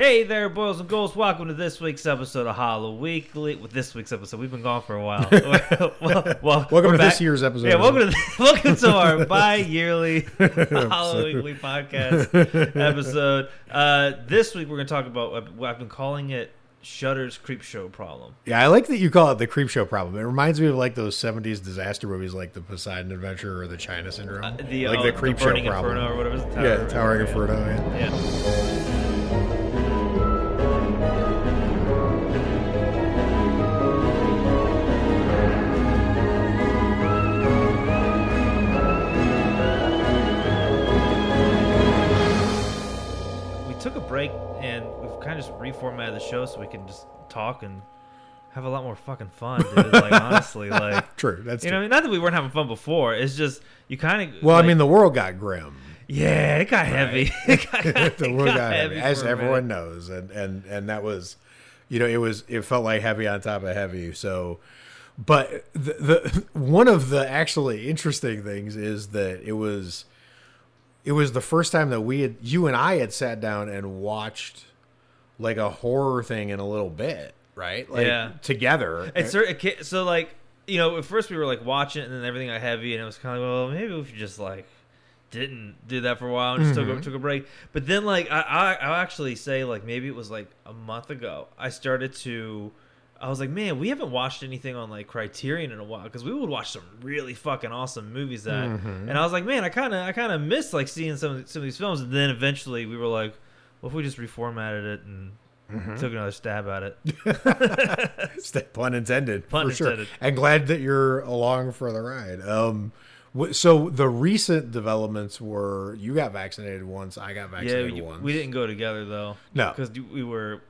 Hey there, boys and girls. Welcome to this week's episode of Hollow Weekly. With this week's episode, we've been gone for a while. well, well, Welcome to this year's episode. Yeah, welcome to welcome to our bi-yearly Hollow Weekly podcast episode. Uh, this week we're going to talk about. What I've been calling it Shudder's Creep Show problem. Yeah, I like that you call it the creep show problem. It reminds me of like those '70s disaster movies, like the Poseidon Adventure or the China Syndrome, Uh, the like uh, the creep show problem. Inferno or whatever. The yeah, Towering Inferno. Yeah. Yeah. we took a break and we've kind of just reformatted the show so we can just talk and have a lot more fucking fun, dude. Like honestly, like True. That's you true. know, I mean, not that we weren't having fun before. It's just you kind of. well, I mean, the world got grim. yeah, it got heavy. It got, the world got got heavy, as everyone knows, and and and that was, you know, it was it felt like heavy on top of heavy. So, but the, the one of the actually interesting things is that it was, it was the first time that we had you and I had sat down and watched like a horror thing in a little bit, right? Like, Yeah. together. It's ca- so like you know at first we were like watching it and then everything got heavy and it was kind of like, well maybe we should just like didn't do that for a while and just Mm-hmm. took a, took a break. But then like I, I I'll actually say like maybe it was like a month ago I started to. I was like, man, we haven't watched anything on like Criterion in a while because we would watch some really fucking awesome movies that, Mm-hmm. and I was like, man, I kind of, I kind of miss like seeing some of, some of these films, and then eventually we were like, well, if we just reformatted it and Mm-hmm. took another stab at it, pun intended Pun for sure intended. and glad that you're along for the ride um so the recent developments were you got vaccinated once i got Yeah, vaccinated we, once we didn't go together though. No. because we were,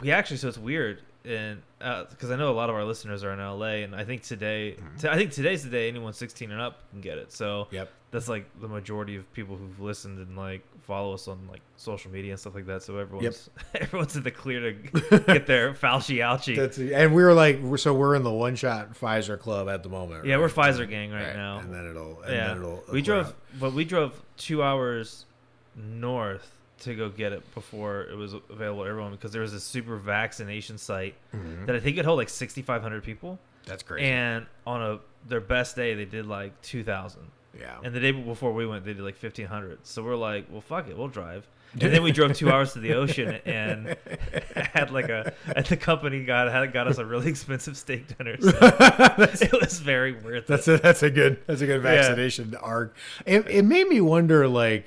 we actually. So it's weird, and because I know a lot of our listeners are in LA, and I think today, t- I think today's the day anyone 16 and up can get it. So Mm-hmm. Yep. that's like the majority of people who've listened and like follow us on like social media and stuff like that. So everyone's everyone's in the clear to get their Fauci ouchie. That's, and we were like we're- so we're in the one shot pfizer club at the moment yeah, right? we're Pfizer gang right, Right, now. and then it'll and yeah, then it'll we drove, out. but we drove two hours north to go get it before it was available to everyone because there was a super vaccination site Mm-hmm. that I think could hold like 6,500 people, that's crazy and on a their best day they did like 2,000, yeah and the day before we went they did like 1,500. So we're like, well, fuck it, we'll drive. And then we drove two hours to the ocean and had like a at the company got had got us a really expensive steak dinner. So it was very worth it. That's a that's a good that's a good Yeah. vaccination arc. It, it made me wonder like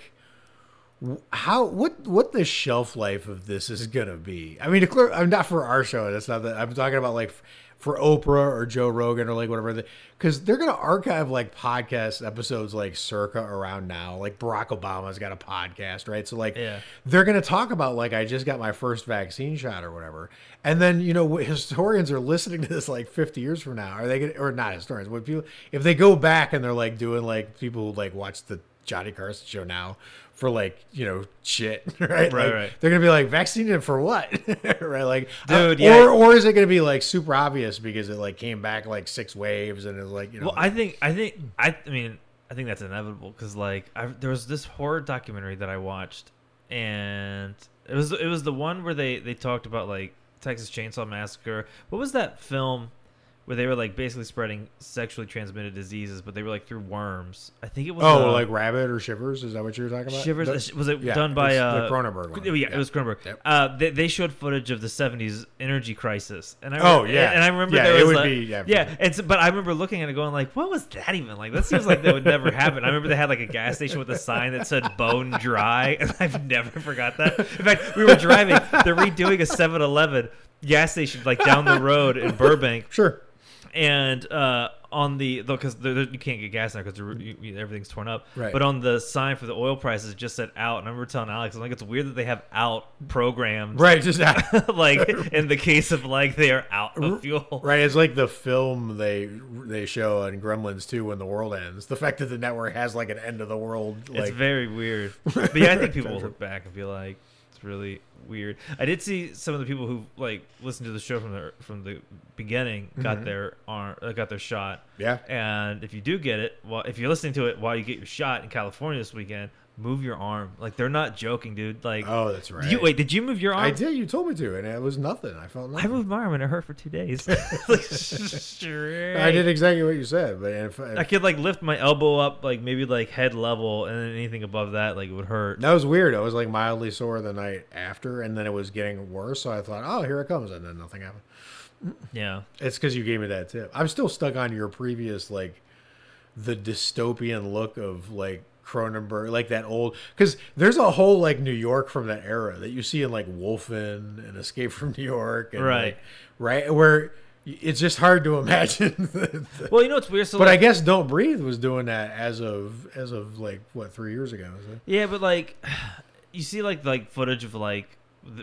how what what the shelf life of this is gonna be. I mean, to clear, I'm not for our show. That's not that I'm talking about like for Oprah or Joe Rogan or like whatever. Because they're gonna archive like podcast episodes like circa around now. Like Barack Obama's got a podcast, right? So like Yeah. they're going to talk about like I just got my first vaccine shot or whatever, and then you know historians are listening to this like 50 years from now. Are they gonna, or not historians? What people if they go back and they're like doing like people who like watch the Johnny Carson show now for like you know shit right Right, Like, right. they're gonna be like vaccinated for what right like uh, Dude, yeah. or or is it gonna be like super obvious because it like came back like six waves and it's like you know Well, I think I think I I mean I think that's inevitable because like I, there was this horror documentary that I watched and it was it was the one where they they talked about like Texas Chainsaw Massacre. What was that film where they were like basically spreading sexually transmitted diseases, but they were like through worms? I think it was oh uh, like rabid or shivers is that what you were talking about Shivers. The- was it yeah, done by it's uh, the Cronenberg one. Yeah, yeah, it was Cronenberg. Yep. Uh, they, they showed footage of the '70s energy crisis, and I Oh, remember, yeah. and I remember Yeah, there it would like- be- yeah, yeah, and so, but I remember looking at it going like, what was that even like? That seems like that would never happen. I remember they had like a gas station with a sign that said "Bone Dry," and I've never forgot that. In fact, we were driving, they're redoing a 7-Eleven gas station like down the road in Burbank, sure and uh, on the because you can't get gas now because everything's torn up. Right. But on the sign for the oil prices, it just said out. And I remember telling Alex, I'm like, it's weird that they have out programs, right just that like in the case of like they are out of fuel. Right, it's like the film they they show in Gremlins 2 when the world ends. The fact that the network has like an end of the world like it's very weird. But yeah, I think people will look back and be like, it's really weird. I did see some of the people who like listened to the show from the from the beginning got their arm uh, got their shot. Yeah. And if you do get it, well, if you're listening to it while you get your shot in California this weekend, move your arm. Like they're not joking, dude. Like Oh, that's right. you wait, did you move your arm? I did. You told me to, and it was nothing. I felt nothing. I moved my arm and it hurt for two days. like, straight. I did exactly what you said, but if, I could like lift my elbow up, like maybe like head level, and then anything above that, like it would hurt. that was weird. I was like mildly sore the night after, and then it was getting worse. So I thought, oh, here it comes, and then nothing happened. Yeah, It's because you gave me that tip. I'm still stuck on your previous like the dystopian look of like Cronenberg, like that old. Because there's a whole like New York from that era that you see in like Wolfen and Escape from New York, and, Right. like, right, where it's just hard to imagine. the- the- Well, you know it's weird? So, but I guess Don't Breathe was doing that as of as of like what three years ago. Is it? yeah, but like, you see like like footage of like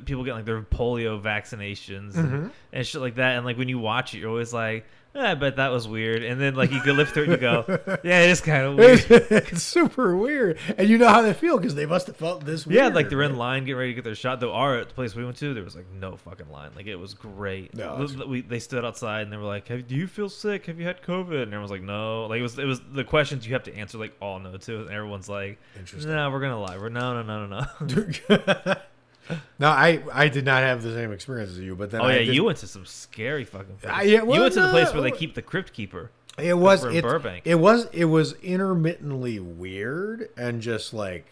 people getting like their polio vaccinations and, Mm-hmm. and shit like that, and like when you watch it, you're always like, eh, I bet that was weird, and then like you could live through it and you go, yeah, it is kind of weird. it's super weird, and you know how they feel because they must have felt this. Yeah, like they're in line getting ready to get their shot. Though our at the place we went to, there was like no fucking line. Like it was great. No, Th- we, they stood outside and they were like, Have, "Do you feel sick? Have you had COVID?" And everyone's like, "No." Like it was it was the questions you have to answer like all no to, and everyone's like. "No, we're gonna lie. We're no, no, no, no, no." no, I I did not have the same experience as you, but then oh I yeah, did- you went to some scary fucking. Place. Ah, yeah, you well, went to the place where they keep the crypt keeper. It was it, Burbank. it was it was intermittently weird and just like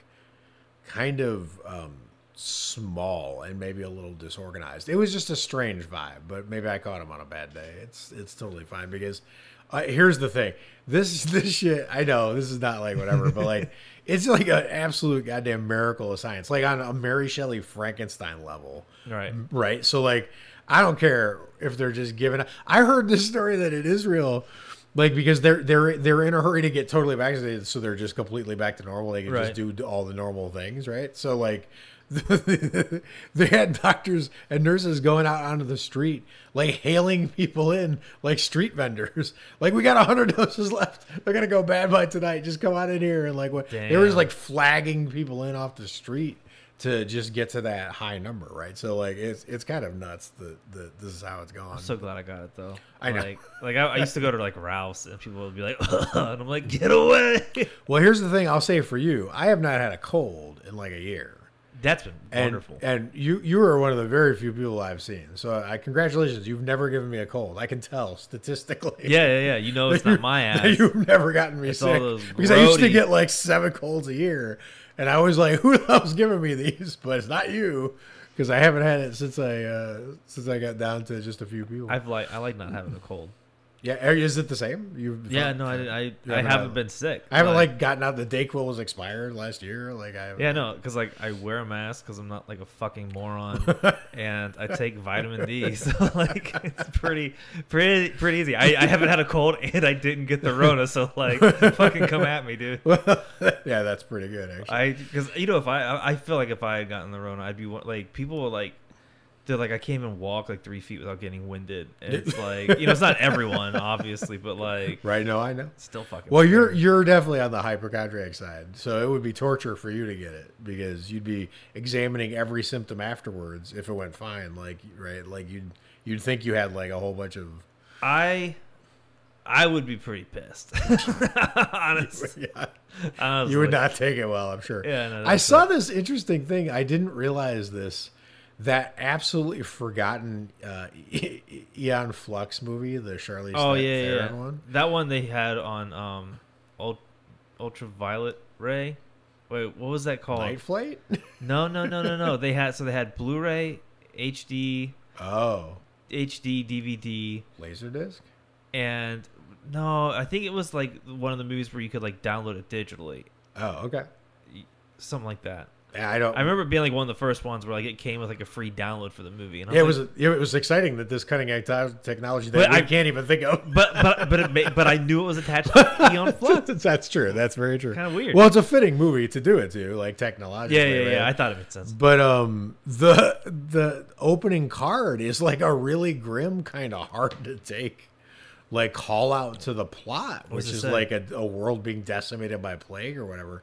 kind of um small and maybe a little disorganized. It was just a strange vibe, but maybe I caught him on a bad day. It's it's totally fine because uh, here's the thing. This this shit, I know this is not like whatever, but like it's like an absolute goddamn miracle of science. Like on a Mary Shelley Frankenstein level Right. right? So like, I don't care if they're just giving. I heard this story that in Israel, like because they're they're they're in a hurry to get totally vaccinated, so they're just completely back to normal. They can Right. just do all the normal things, right? So like. they had doctors and nurses going out onto the street, like hailing people in, like street vendors. Like we got a hundred doses left. They're gonna go bad by tonight. Just come on in here and like what? They were just like flagging people in off the street to just get to that high number, right? So like it's it's kind of nuts that the, this is how it's going. I'm so glad I got it though. I know. Like, like I, I used to go to like Rouse and people would be like, and I'm like, "Get away!" well, here's the thing I'll say for you: I have not had a cold in like a year, That's been and wonderful. and you you are one of the very few people I've seen. So I congratulations, you've never given me a cold. I can tell statistically. Yeah, yeah, yeah. You know it's not my ass. You've never gotten me It's sick because I used to get like seven colds a year, and I was like, "Who the hell's giving me these?" But it's not you, because I haven't had it since I uh, since I got down to just a few people. I've like I like not having a cold. Yeah, are- is it the same? You've Yeah, no, I I, I haven't haven't been sick. I haven't like gotten out. The Dayquil was expired last year. Like I. Yeah, no, because like I wear a mask because I'm not like a fucking moron, and I take vitamin D, so like it's pretty, pretty, pretty easy. I, I haven't had a cold and I didn't get the Rona, so like fucking come at me, dude. yeah, that's pretty good actually. I because you know if I I I feel like if I had gotten the Rona, I'd be like people were like. They're like I can't even walk like three feet without getting winded. And it's like you know it's not everyone obviously, but like right? No, I know. still fucking. Well, you're scary. you're definitely on the hypochondriac side, so it would be torture for you to get it because you'd be examining every symptom afterwards if it went fine. Like right, like you'd you'd think you had like a whole bunch of I I would be pretty pissed. Honest, yeah. honestly. You would not take it well, I'm sure. Yeah, no, I saw this interesting thing. I didn't realize this. That absolutely forgotten uh, Aeon Flux movie, the Charlize Oh Theron yeah, yeah, yeah. one. That one they had on um, Ult- Ultraviolet Ray. Wait, what was that called? Night Flight. No, no, no, no, no. they had so they had Blu-ray, HD, oh, HD, DVD, Laserdisc. and no, I think it was like one of the movies where you could like download it digitally, Oh, okay. something like that. I don't. I remember being like one of the first ones where like it came with like a free download for the movie. And Yeah, it was like, it was exciting that this cutting edge technology that But I- can't even think of. but but but it but I knew it was attached to Aeon Flux. That's true. That's very true. Kinda weird. Well, it's a fitting movie to do it to, like technologically. Yeah, yeah, right? yeah. I thought it made sense. But um, the the opening card is like a really grim, kind of hard to take, like call out to the plot, which is say? like a, a world being decimated by plague or whatever.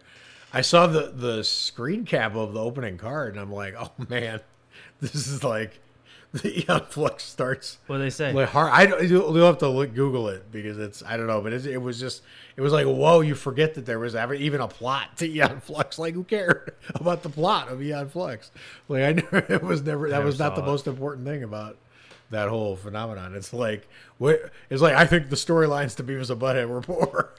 I saw the the screen cap of the opening card, and I'm like, oh man, this is like the Aeon Flux starts. What do they say? Like hard, I don't, you'll have to look, Google it because it's I don't know, but it, it was just it was like whoa, you forget that there was ever even a plot to Aeon Flux. Like who cared about the plot of Aeon Flux? Like I never, it was never that Never was not the it. most important thing about that whole phenomenon. It's like what it's like. I think the storylines to Beavis and Butthead were poor.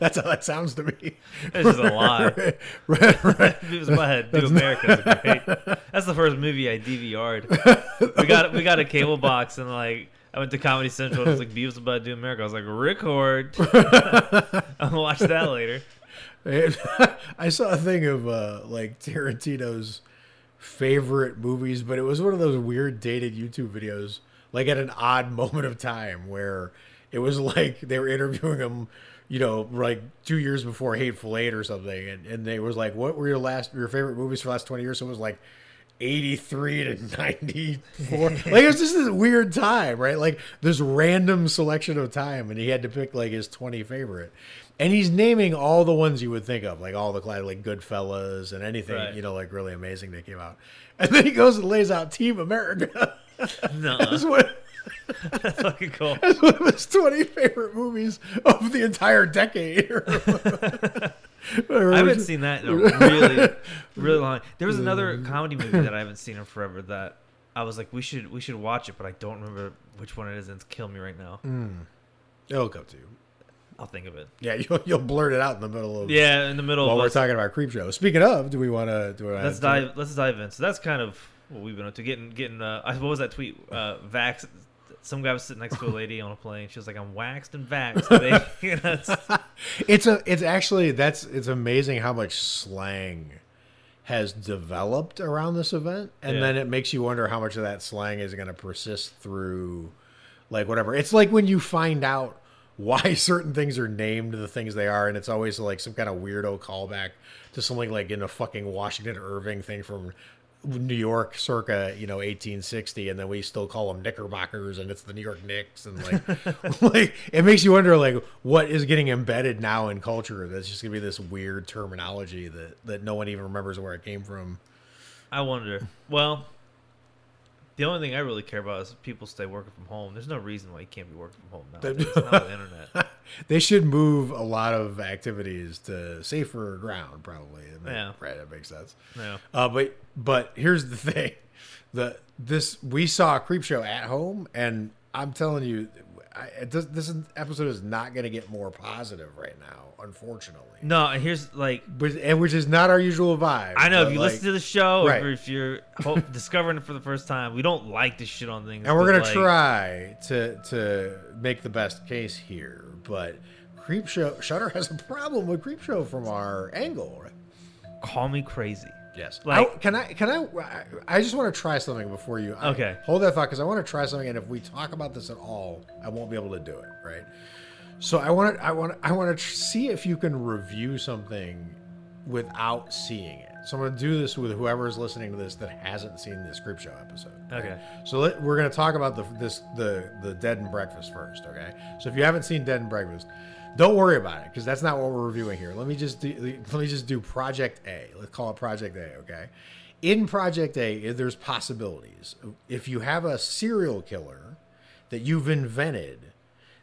That's how that sounds to me. It's just a lie. right, right, right. Beavis and Butthead Do America is great. That's the first movie I DVR'd. We got we got a cable box and like I went to Comedy Central. and It was like Beavis and Butthead Do America. I was like, record. I'll watch that later. I saw a thing of uh, like Tarantino's favorite movies, but it was one of those weird dated YouTube videos, like at an odd moment of time where it was like they were interviewing him, you know, like two years before Hateful Eight or something, and, and they was like, "What were your last your favorite movies for the last twenty years?" So it was like. 83 to 94 like it was just this weird time right like this random selection of time and he had to pick like his 20 favorite and he's naming all the ones you would think of like all the like goodfellas and anything Right. you know like really amazing that came out and then he goes and lays out team america No, that's fucking cool. that's one of his 20 favorite movies of the entire decade I haven't seen that in a really, really long. There was another comedy movie that I haven't seen in forever that I was like, we should we should watch it, but I don't remember which one it is, and it's killing me right now. it'll come to you I'll think of it. yeah you'll, you'll blurt it out in the middle of Yeah, in the middle while we're us. talking about creep show speaking of do we want to do Let's dive. Let's dive in. So that's kind of what we've been up to. Getting getting. Uh, I- what was that tweet? Uh, vax. Some guy was sitting next to a lady on a plane. She was like, "I'm waxed and vaxxed." They- you know, it's- it's a it's actually that's it's amazing how much slang has developed around this event and Yeah. then it makes you wonder how much of that slang is going to persist through like whatever it's like when you find out why certain things are named the things they are and it's always like some kind of weirdo callback to something like in a fucking washington irving thing from New York circa, you know, 1860, and then we still call them Knickerbockers, and it's the New York Knicks, and like, like it makes you wonder, like, what is getting embedded now in culture that's just gonna be this weird terminology that that no one even remembers where it came from. I wonder. Well, the only thing I really care about is people stay working from home. There's no reason why you can't be working from home now. It's not the internet. They should move a lot of activities to safer ground, probably. That make- Yeah. right. That makes sense. Yeah. Uh, but but here's the thing, the this we saw a creep show at home, and I'm telling you, I, does, this episode is not going to get more positive right now, unfortunately. No, and here's like But and which is not our usual vibe. I know if you like- listen to the show, Right. or if you're ho- discovering it for the first time, we don't like to shit on things. and we're gonna like, try to to make the best case here, but creep show Shudder has a problem with creep show from our angle, right? call me crazy. Yes. Like- I, can I? Can I? I just want to try something before you. I- Okay. hold that thought because I want to try something, and if we talk about this at all, I won't be able to do it. Right. So I want to. I want. I want to see if you can review something without seeing it. So I'm going to do this with whoever is listening to this that hasn't seen this Creep Show episode. Okay. So let, we're going to talk about the this the the Dead and Breakfast first. Okay. So if you haven't seen Dead and Breakfast, don't worry about it because that's not what we're reviewing here. Let me just do, let me just do Project A. Let's call it Project A. Okay. In Project A, there's possibilities. If you have a serial killer that you've invented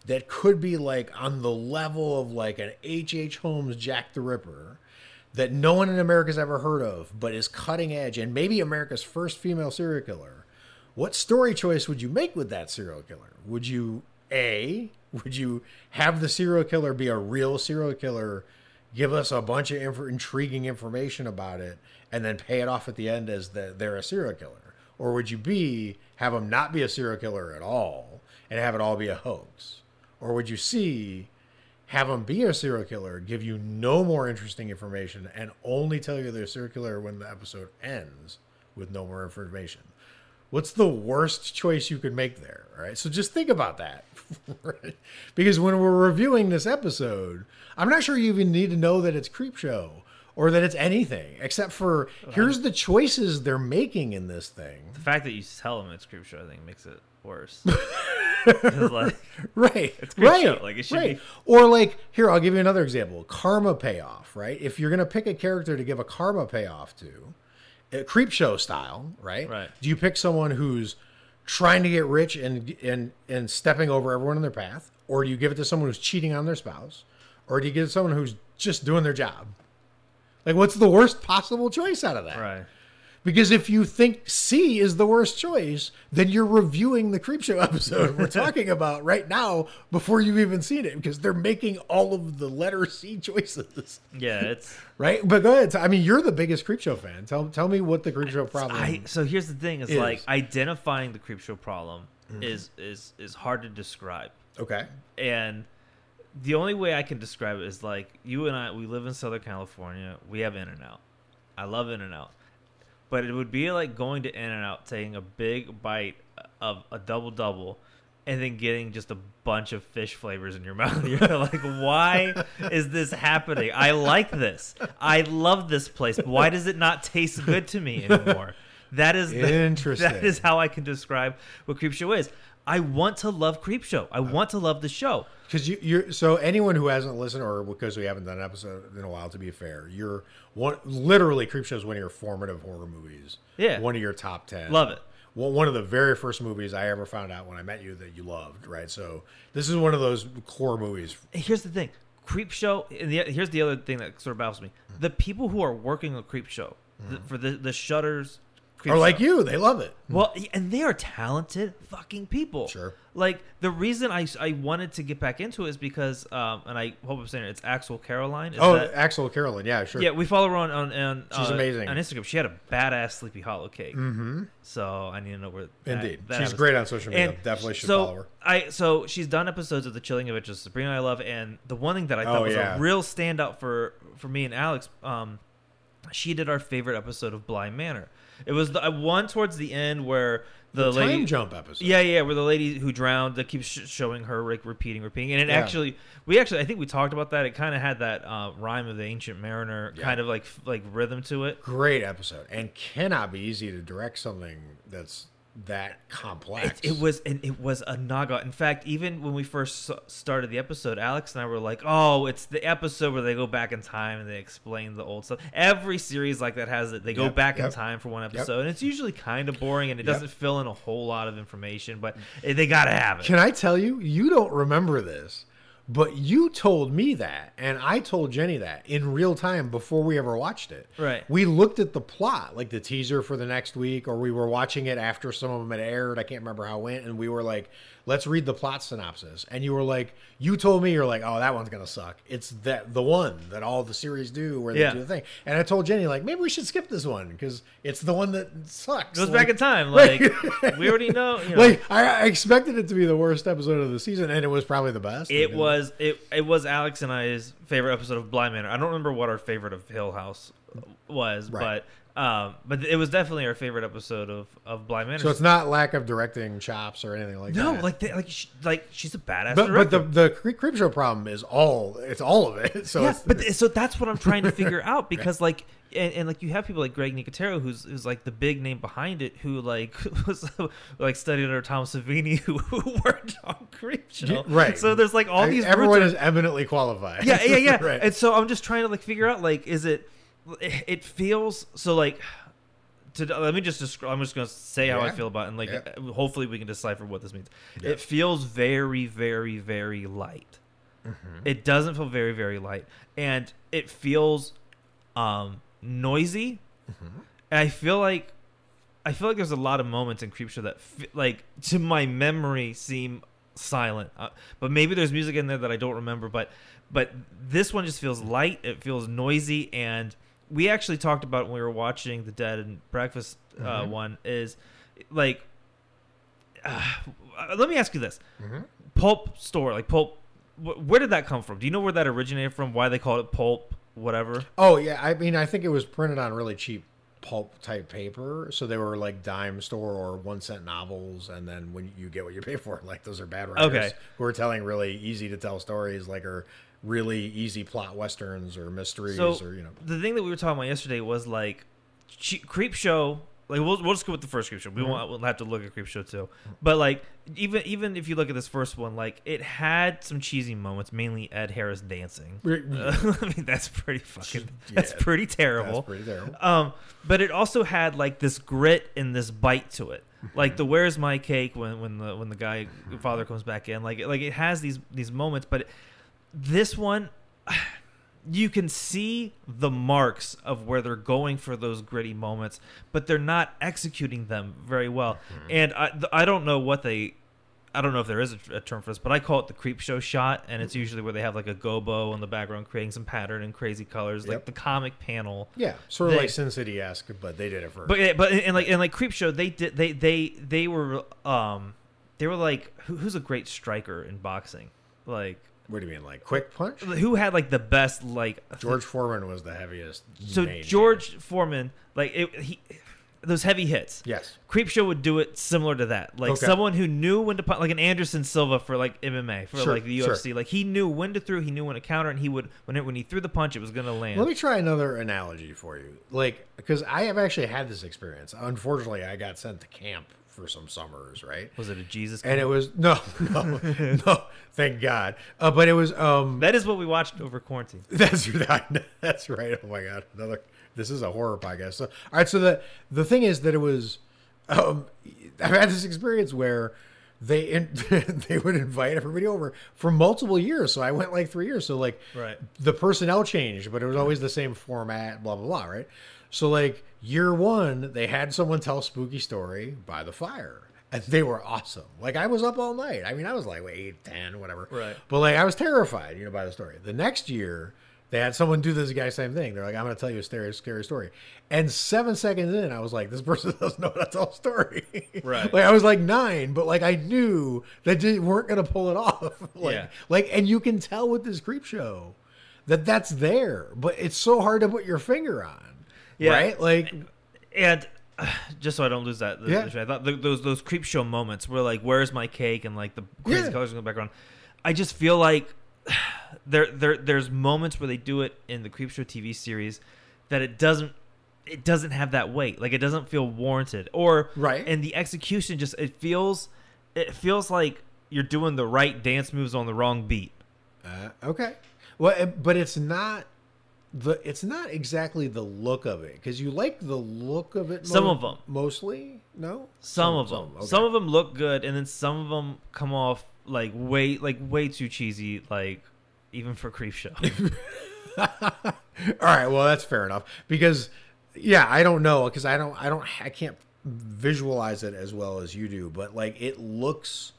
that could be like on the level of like an H.H. H. Holmes Jack the Ripper that no one in America's ever heard of, but is cutting edge and maybe America's first female serial killer. What story choice would you make with that serial killer? Would you A, would you have the serial killer be a real serial killer, give us a bunch of inf- intriguing information about it, and then pay it off at the end as that they're a serial killer? Or would you B, have them not be a serial killer at all and have it all be a hoax? Or would you C, have them be a serial killer, give you no more interesting information, and only tell you they're serial killer when the episode ends with no more information. What's the worst choice you could make there? All right. So just think about that. because when we're reviewing this episode, I'm not sure you even need to know that it's Creep Show or that it's anything except for here's the choices they're making in this thing. The fact that you tell them it's creep show, I think, makes it worse. like, right It's Creep right Show, like, it should right be- or like here i'll give you another example karma payoff right if you're going to pick a character to give a karma payoff to uh, creep show style, right? Right. Do you pick someone who's trying to get rich and and and stepping over everyone in their path, or do you give it to someone who's cheating on their spouse, or do you give it to someone who's just doing their job? Like, what's the worst possible choice out of that? Right. Because if you think C is the worst choice, then you're reviewing the Creepshow episode we're talking about right now before you've even seen it because they're making all of the letter C choices. Yeah, it's Right? But go ahead. I mean, you're the biggest Creepshow fan. Tell tell me what the Creepshow problem I so here's the thing is is. like identifying the creep show problem mm-hmm. is is is hard to describe. Okay. And the only way I can describe it is like you and I we live in Southern California. We have In and Out. I love In and Out. But it would be like going to In and Out, taking a big bite of a double double, and then getting just a bunch of fish flavors in your mouth. You're like, why is this happening? I like this. I love this place. Why does it not taste good to me anymore? That is the, Interesting. That is how I can describe what Creepshow is. I want to love Creepshow. I want to love the show. Because you, you're so anyone who hasn't listened, or because we haven't done an episode in a while, to be fair, you're one literally Creepshow is one of your formative horror movies. Yeah. one of your top ten. Love it. Well, one of the very first movies I ever found out when I met you that you loved. Right, so this is one of those core movies. here's the thing creep show and the, here's the other thing that sort of baffles me mm. the people who are working on creep show the, mm. for the the shudders Or like show, you, they love it. well and they are talented fucking people Sure. like the reason i i wanted to get back into it is because um and i hope i'm saying it, it's axelle carolyn is Oh, that- Axelle Carolyn, yeah, sure. yeah, we follow her on on, on She's uh, amazing. on Instagram. She had a badass Sleepy Hollow cake. Mm-hmm. So I need to know where. that- Indeed, that she's great on social media. And Definitely should so follow her. I so she's done episodes of The Chilling Adventures of Sabrina I love, and the one thing that I thought Oh, was yeah. a real standout for for me and Alex, um, she did our favorite episode of Bly Manor. It was the one towards the end where the, The lady time jump episode. yeah, yeah, where the lady who drowned that keeps sh- showing her like repeating, repeating, and it Yeah. actually, we actually, I think we talked about that. It kind of had that uh, rhyme of the ancient mariner Yeah. kind of like like rhythm to it. Great episode, and cannot be easy to direct something that's that complex. It, it was and it was a naga. In fact, even when we first started the episode, Alex and I were like, "Oh, it's the episode where they go back in time and they explain the old stuff." Every series like that has it. They go Yep, back in time for one episode, and it's usually kind of boring and it Yep. doesn't fill in a whole lot of information, but eh, they got to have it. Can I tell you? You don't remember this, but you told me that, and I told Jenny that in real time before we ever watched it. Right. We looked at the plot, like the teaser for the next week, or we were watching it after some of them had aired. I can't remember how it went, and we were like, "Let's read the plot synopsis." And you were like, "You told me you're like, oh, that one's gonna suck. It's that the one that all the series do where they Yeah. do the thing." And I told Jenny like, maybe we should skip this one because it's the one that sucks. goes Like- back in time. Like we already know. You know like I, I expected it to be the worst episode of the season, and it was probably the best. It was it it was Alex and I's favorite episode of Bly Manor. I don't remember what our favorite of Hill House was, Right. but um, but it was definitely our favorite episode of of Bly Manor. So it's not lack of directing chops or anything like no, that. No, like they, like she, like she's a badass. but but the the Cre- creep show problem is all it's all of it. So yeah, but so that's what I'm trying to figure out because like and, and like you have people like Greg Nicotero who's who's like the big name behind it who like was like studied under Tom Savini who, who worked on Creepshow. Right. So there's like all I- these everyone roots is eminently qualified. yeah, yeah, yeah. right. And so I'm just trying to like figure out like, is it? It feels so like. To, let me just describe. I'm just going to say how I feel about it, and like, Yeah. hopefully we can decipher what this means. Yeah. It feels very, very, very light. Mm-hmm. It doesn't feel very, very light, and it feels um, noisy. Mm-hmm. And I feel like I feel like there's a lot of moments in Creepshow that, fe- like, to my memory, seem silent. Uh, but maybe there's music in there that I don't remember. But but this one just feels light. It feels noisy, and we actually talked about when we were watching the Dead and Breakfast uh, Mhm. one. Is like, uh, let me ask you this: Mhm. Pulp store, like pulp. Wh- where did that come from? Do you know where that originated from? Why they called it pulp? Whatever. Oh yeah, I mean I think it was printed on really cheap pulp type paper, so they were like dime store or one cent novels, and then when you get what you pay for, like those are bad writers Okay. who are telling really easy to tell stories, like are really easy plot westerns or mysteries So or you know the thing that we were talking about yesterday was like, Creep Show like we'll we'll just go with the first creep show. We Mm-hmm. won't we'll have to look at creep show too. But like even even if you look at this first one, like it had some cheesy moments, mainly Ed Harris dancing. Yeah. I mean that's pretty fucking that's pretty terrible. That's pretty terrible. Um, but it also had like this grit and this bite to it, like the "Where's my cake?" when when the when the guy father comes back in, like like it has these these moments. But this one, you can see the marks of where they're going for those gritty moments, but they're not executing them very well. And I I don't know what they. I don't know if there is a, a term for this, but I call it the creep show shot, and it's usually where they have like a gobo in the background creating some pattern and crazy colors, like Yep. the comic panel. Yeah, sort of They- like Sin City esque, but they did it first. But but and like and like Creep Show, they did they they they were um they were like who, who's a great striker in boxing? Like what do you mean, like quick punch? who had like the best like George Foreman was the heaviest. So main George Foreman, like it, he those heavy hits. Yes. Creep Show would do it similar to that, like Okay. someone who knew when to punch, like an Anderson Silva for like MMA for Sure, like the sure. UFC. Like he knew when to throw, he knew when to counter, and he would when it, when he threw the punch, it was gonna land. Let me try another analogy for you. Like, because I have actually had this experience. Unfortunately, I got sent to camp for some summers, right? was it a Jesus? And it was no, no, no. Thank God. Uh, but it was. um that is what we watched over quarantine. That's right. That's right. Oh my God. Another. This is a horror podcast. So, all right. So the the thing is that it was. Um, I've had this experience where they in, they would invite everybody over for multiple years. So I went like three years. So like Right. the personnel changed, but it was always the same format. Blah blah blah. Right. So like year one, they had someone tell a spooky story by the fire. And they were awesome. Like I was up all night. I mean, I was like eight, ten, whatever. Right. But like I was terrified, you know, by the story. The next year, they had someone do this guy same thing. They're like, "I'm going to tell you a scary, scary story." And seven seconds in, I was like, "This person doesn't know how to tell a story." Right. like I was like nine, but like I knew that they weren't going to pull it off. like, Yeah. like, and you can tell with this creep show that that's there, but it's so hard to put your finger on. Yeah. Right. Like, and just so I don't lose that, the, Yeah. I thought th those those creep show moments where like, "Where's my cake?" and like the crazy Yeah. colors in the background. I just feel like there there there's moments where they do it in the creep show TV series that it doesn't it doesn't have that weight. Like it doesn't feel warranted, or Right. And the execution just it feels it feels like you're doing the right dance moves on the wrong beat. Uh, okay. Well, but it's not the it's not exactly the look of it because you like the look of it. Some of them, mostly. No, Some, of them, okay. some of them look good, and then some of them come off like way, like way too cheesy, like even for creep show. All right. Well, that's fair enough because yeah, I don't know because I don't I don't I can't visualize it as well as you do, but like it looks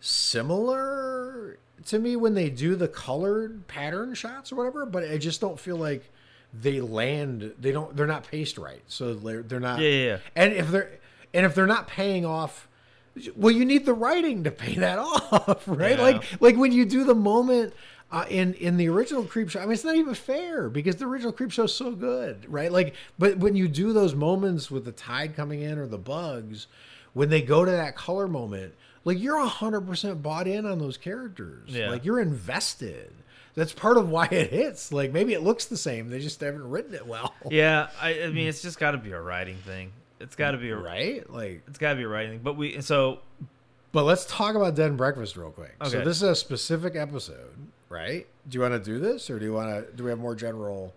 similar to me when they do the colored pattern shots or whatever, but I just don't feel like they land they don't they're not paced right. So they're they're not Yeah, yeah, yeah. And if they're and if they're not paying off well, you need the writing to pay that off, right? Yeah. Like like when you do the moment uh, in in the original creep show i mean it's not even fair because the original creep show is so good right like but when you do those moments with the tide coming in or the bugs when they go to that color moment like you're 100% bought in on those characters Yeah. like you're invested that's part of why it hits like maybe it looks the same they just haven't written it well yeah, I, I mean, it's just got to be a writing thing. It's got to be a right like It's got to be a writing. thing. But we so But let's talk about Dead and Breakfast real quick. So this is a specific episode, right? Do you want to do this, or do you want to? Do we have more general?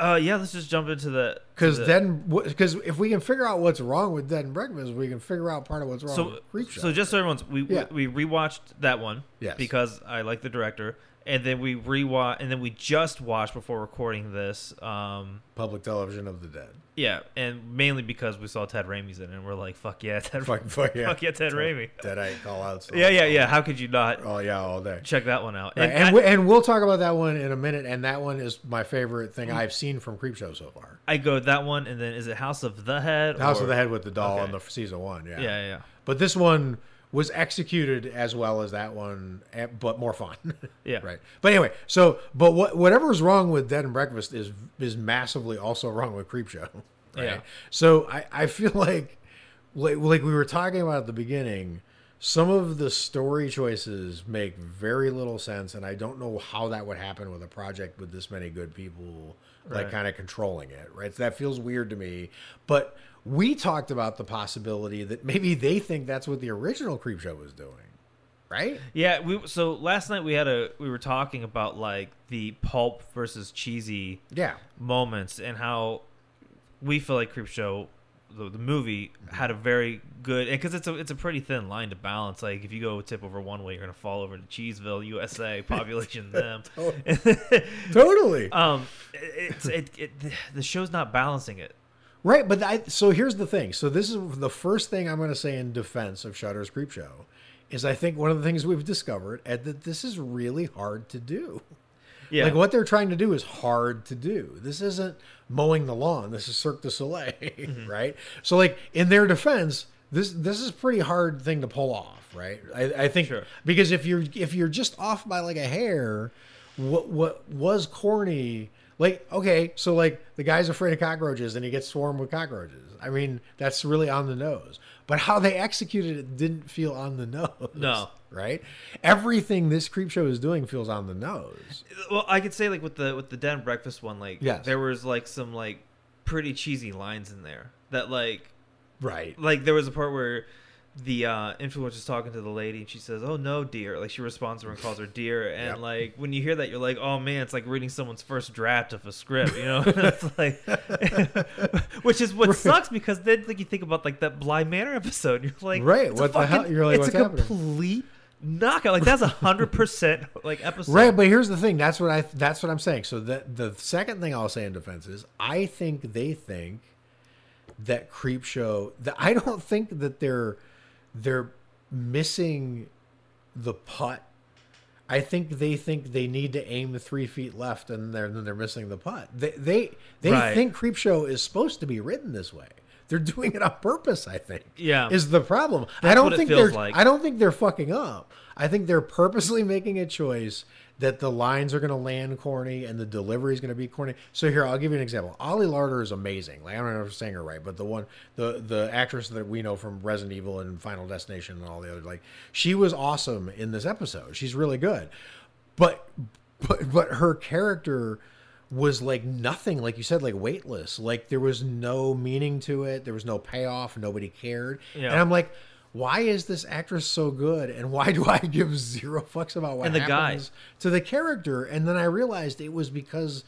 Uh yeah, let's just jump into the Because the- then, because if we can figure out what's wrong with Dead and Breakfast, we can figure out part of what's wrong so with Creep so just so everyone's we Yeah. we, we rewatched that one Yes. because I like the director, and then we rewatch and then we just watched before recording this. Um, Public Television of the Dead. yeah, and mainly because we saw Ted Raimi's in it, and we're like, fuck yeah, Ted, Fuck, fuck yeah, fuck yeah, Ted Raimi. Dead Eye call outs. Yeah, yeah, yeah. How could you not Oh yeah, all day. check that one out? Right, And, and I, we, and we'll talk about that one in a minute. And that one is my favorite thing I've seen from Creep Show so far. I go that one, and then is it House of the Head? House or- of the Head with the doll Okay. in the season one. Yeah, yeah, yeah. But this one was executed as well as that one, eh, but more fun. Yeah. right. But anyway, so but what whatever is wrong with Dead and Breakfast is is massively also wrong with Creep Show. Right. Yeah. So I I feel like like like we were talking about at the beginning. Some of the story choices make very little sense, and I don't know how that would happen with a project with this many good people, like Right. kind of controlling it, right? So that feels weird to me. But we talked about the possibility that maybe they think that's what the original creep show was doing right Yeah, we so last night we had a we were talking about like the pulp versus cheesy yeah moments and how we feel like Creepshow the, the movie had a very good because it's a it's a pretty thin line to balance. Like if you go tip over one way, you're gonna fall over to Cheeseville, USA, population them. totally um, it's it, it the show's not balancing it. Right, but I, so here's the thing. So this is the first thing I'm going to say in defense of Shudder's Creep Show is I think one of the things we've discovered is that this is really hard to do. Yeah, Like what they're trying to do is hard to do. This isn't mowing the lawn. This is Cirque du Soleil, mm-hmm. right? So like in their defense, this this is a pretty hard thing to pull off, right? I, I think Sure. because if you're if you're just off by like a hair, what what was corny? Like okay, so like the guy's afraid of cockroaches and he gets swarmed with cockroaches. I mean that's really on the nose. But how they executed it didn't feel on the nose. No. right? Everything this creep show is doing feels on the nose. well, I could say like with the with the den breakfast one, like Yes. there was like some like pretty cheesy lines in there that like Right. like there was a part where the uh influencer's talking to the lady and she says oh no dear like she responds to her and calls her dear and Yep. like when you hear that you're like oh man it's like reading someone's first draft of a script you know it's like which is what sucks because then like you think about like that bly manor episode you're like Right, what the hell? You're like, it's what's a happening? complete knockout like that's a hundred percent like episode Right, but here's the thing. That's what I. That's what I'm saying. So that the second thing I'll say in defense is, I think they think that creep show. That I don't think that they're they're missing the putt. I think they think they need to aim three feet left, and they're then they're missing the putt. They they they Right. think creep show is supposed to be written this way. They're doing it on purpose. I think. Yeah. is the problem. I don't think they're. like. I don't think they're fucking up. I think they're purposely making a choice that the lines are going to land corny and the delivery is going to be corny. So here, I'll give you an example. Ali Larter is amazing. Like I don't know if I'm saying her right, but the one, the the actress that we know from Resident Evil and Final Destination and all the other, like she was awesome in this episode. She's really good, but but but her character was like nothing like you said like weightless like there was no meaning to it there was no payoff nobody cared Yeah. and i'm like why is this actress so good? And why do i give zero fucks about what And the guy. happens to the character? And then i realized it was because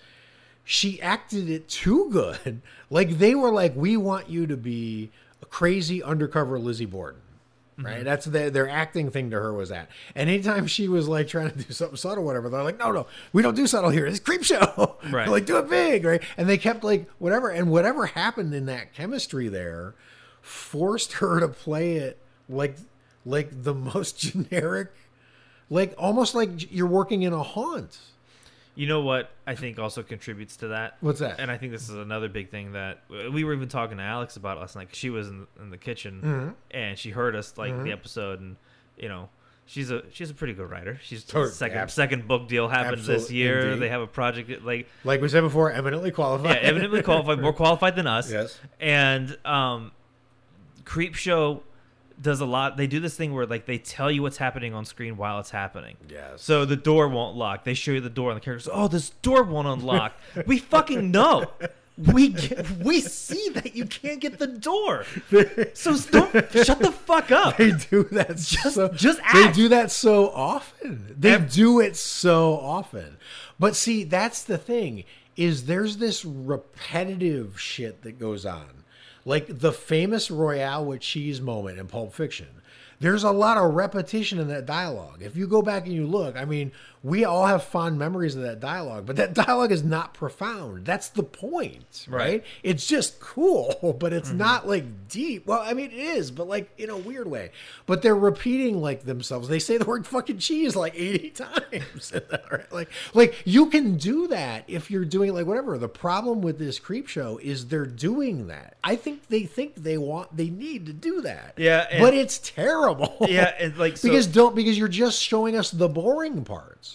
she acted it too good. Like they were like we want you to be a crazy undercover lizzie borden. Mm-hmm. right? That's their, their acting thing to her was that. And anytime she was like trying to do something subtle whatever they're like no no we don't do subtle here. It's creep show. Right. like do it big right? And they kept like whatever. And whatever happened in that chemistry there forced her to play it like like the most generic like almost like you're working in a haunt You know what I think also contributes to that? What's that? And I think this is another big thing that we were even talking to Alex about last night. she was in, in the kitchen Mm-hmm. and she heard us like the episode, and you know, she's a she's a pretty good writer. She's Totally. second second book deal happened this year. indeed. They have a project like like we said before eminently qualified yeah, evidently qualified, more qualified than us. Yes. And um, Creep Show does a lot. They do this thing where like they tell you what's happening on screen while it's happening. Yes. So the door won't lock. They show you the door, and the characters, oh, this door won't unlock. we fucking know. We get, we see that you can't get the door. So don't shut the fuck up. they do that so, just they do that so often they Ev- do it so often but see that's the thing is there's this repetitive shit that goes on like the famous royale with cheese moment in pulp fiction. There's a lot of repetition in that dialogue. If you go back and you look i mean we all have fond memories of that dialogue but that dialogue is not profound. That's the point right, Right. it's just cool but it's mm-hmm. not like deep. Well i mean it is but like in a weird way. But they're repeating like themselves. They say the word fucking cheese like 80 times right? like like you can do that if you're doing like whatever. The problem with this creep show is they're doing that. I think they think they want they need to do that. Yeah, and- but it's terrible. Yeah, and like so, because don't because you're just showing us the boring parts.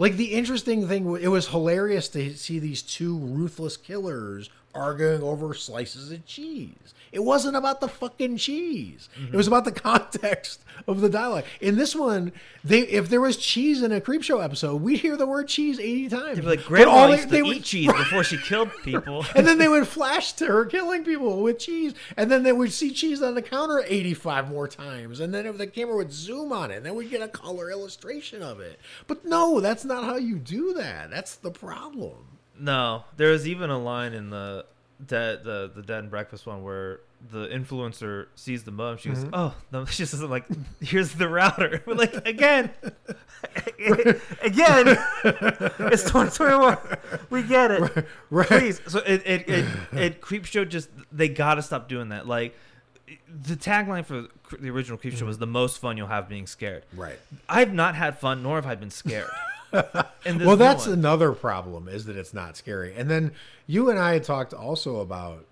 Like the interesting thing, it was hilarious to see these two ruthless killers arguing over slices of cheese. It wasn't about the fucking cheese. Mm-hmm. It was about the context of the dialogue. In this one, they if there was cheese in a creep show episode, we'd hear the word cheese eighty times. They'd be like, But Grandma all they- used to they eat would- cheese before she killed people. and then they would flash to her killing people with cheese, and then they would see cheese on the counter eighty-five more times, and then if the camera would zoom on it, and then we'd get a color illustration of it. But no, that's not how you do that. That's the problem. No, there was even a line in the dead the the dead and breakfast one where the influencer sees the mom. She goes, Mm-hmm. "Oh, no." She says, "Like, here's the router." We're like, again, again, it's 2021. We get it, Right. Please. So it it it, it creep show just they gotta stop doing that. Like. The tagline for the original Creep Show was Mm-hmm. the most fun you'll have being scared. Right. I've not had fun, nor have I been scared. Well, that's one. another problem is that it's not scary. And then you and I had talked also about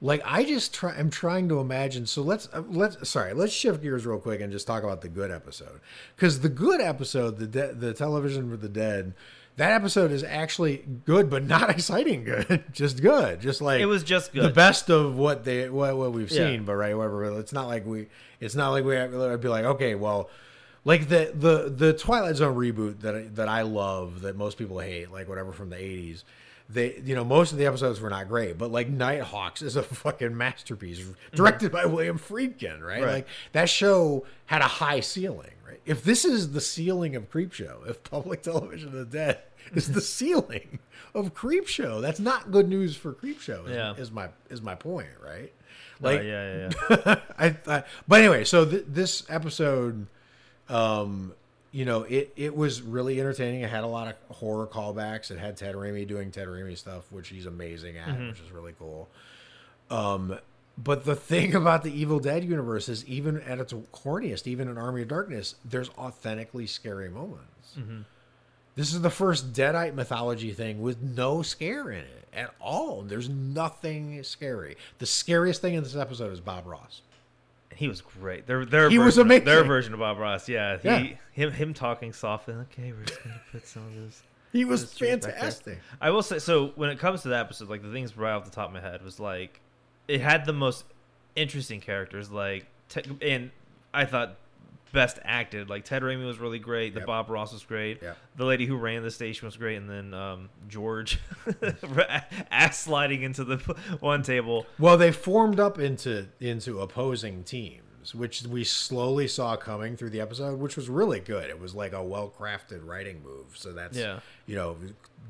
like I just try I'm trying to imagine. So let's uh, let's sorry, let's shift gears real quick and just talk about the good episode. Cuz the good episode, the de- the television for the dead, that episode is actually good but not exciting good. just good. Just like It was just The best of what they what, what we've Yeah. seen, but right whatever. It's not like we it's not like we I'd be like, "Okay, well, like the the the Twilight Zone reboot that I, that I love that most people hate, like whatever from the eighties. They, you know, most of the episodes were not great, but like Nighthawks is a fucking masterpiece, mm-hmm. directed by William Friedkin, right? Right. Like that show had a high ceiling, right? If this is the ceiling of Creepshow, if public television of the dead is the ceiling of Creepshow, that's not good news for Creepshow. Is, Yeah. is my is my point, right? Oh, Like, yeah, yeah, yeah. I, I but anyway, so th- this episode, um, you know, it it was really entertaining. It had a lot of horror callbacks. It had Ted Raimi doing Ted Raimi stuff, which he's amazing at, which is really cool. Um, but the thing about the Evil Dead universe is, even at its corniest, even in Army of Darkness, there's authentically scary moments. This is the first Deadite mythology thing with no scare in it at all. There's nothing scary. The scariest thing in this episode is Bob Ross. He was great. Their their He was version- amazing. Their version of Bob Ross, yeah. He, Yeah. Him him talking softly. Okay, we're just gonna put some of this. He was this cheese back there." fantastic. I will say so. When it comes to that episode, like the things right off the top of my head was like, it had the most interesting characters. Like, and I thought best acted. Like Ted Raimi was really great. The Yep. Bob Ross was great. Yep. The lady who ran the station was great, and then um, George ass sliding into the one table. Well, they formed up into into opposing teams, which we slowly saw coming through the episode, which was really good. It was like a well crafted writing move. So that's Yeah. you know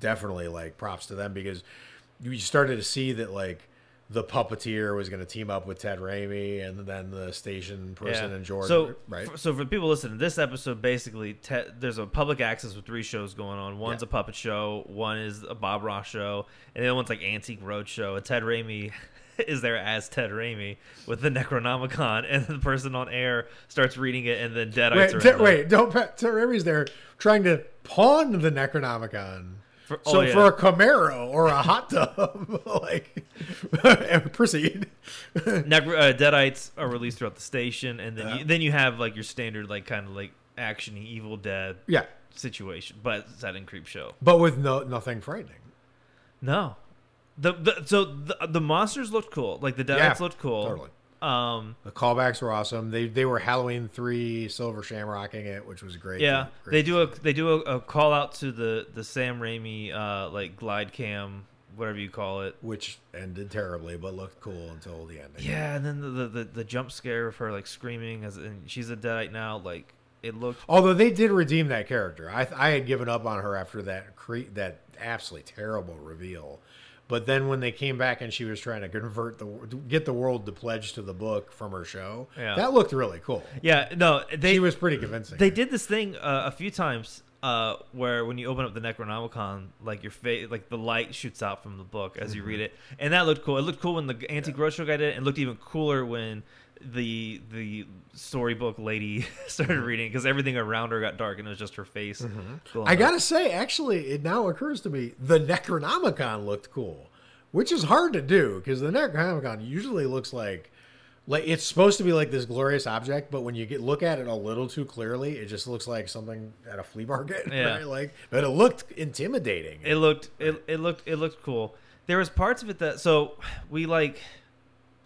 definitely like props to them because you started to see that like the puppeteer was going to team up with Ted Raimi, and then the station person and George. So, right? f- so for people listening, this episode basically te- there's a public access with three shows going on. One's Yeah. a puppet show, one is a Bob Ross show, and the other one's like Antique Road show. And Ted Raimi is there as Ted Raimi with the Necronomicon, and the person on air starts reading it, and then Deadites Wait, are Ted, wait, don't Ted Raimi's there trying to pawn the Necronomicon. For- so oh, yeah. for a Camaro or a hot tub, like proceed. Necro- uh, Deadites are released throughout the station, and then Yeah. you, then you have like your standard like kind of like action Evil Dead Yeah, situation, but set in Creep Show. but with no nothing frightening. No, the, the so the, the monsters looked cool. Like the Deadites Yeah, looked cool. totally. Um, The callbacks were awesome. They they were Halloween three Silver Shamrocking it, which was great. yeah, Great they do a they do a, a call out to the the Sam Raimi uh like glide cam, whatever you call it. which ended terribly, but looked cool until the ending. Yeah, and then the the, the, the jump scare of her like screaming as and she's a Deadite now. Like it looked. Although they did redeem that character, I I had given up on her after that cre- that absolutely terrible reveal. But then when they came back and she was trying to convert the get the world to pledge to the book from her show, Yeah. that looked really cool. Yeah, no, they she was pretty convincing. they did this thing uh, a few times uh, where when you open up the Necronomicon, like your face, like the light shoots out from the book as you read it, and that looked cool. It looked cool when the Antique Roadshow guy did it, and looked even cooler when the the storybook lady started mm-hmm. reading because everything around her got dark and it was just her face. Mm-hmm. glowing I gotta say, actually, it now occurs to me the Necronomicon looked cool, which is hard to do because the Necronomicon usually looks like like it's supposed to be like this glorious object, but when you get look at it a little too clearly, it just looks like something at a flea market. Yeah. Right? Like, but it looked intimidating. It looked it, it looked it looked cool. there was parts of it that so we like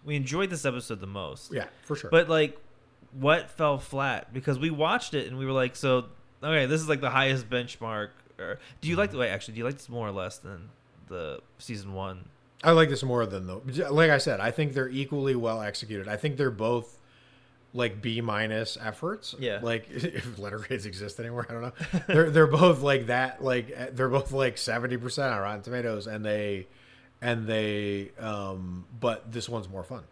we enjoyed this episode the most. Yeah, for sure. But like, what fell flat because we watched it and we were like, so okay, this is like the highest benchmark. Or do you like mm-hmm. the way actually? Do you like this more or less than the season one? I like this more than the like I said. I think they're equally well executed. I think they're both like B minus efforts. Yeah. Like if letter grades exist anywhere, I don't know. they're they're both like that. Like they're both like seventy percent on Rotten Tomatoes, and they and they um. But this one's more fun.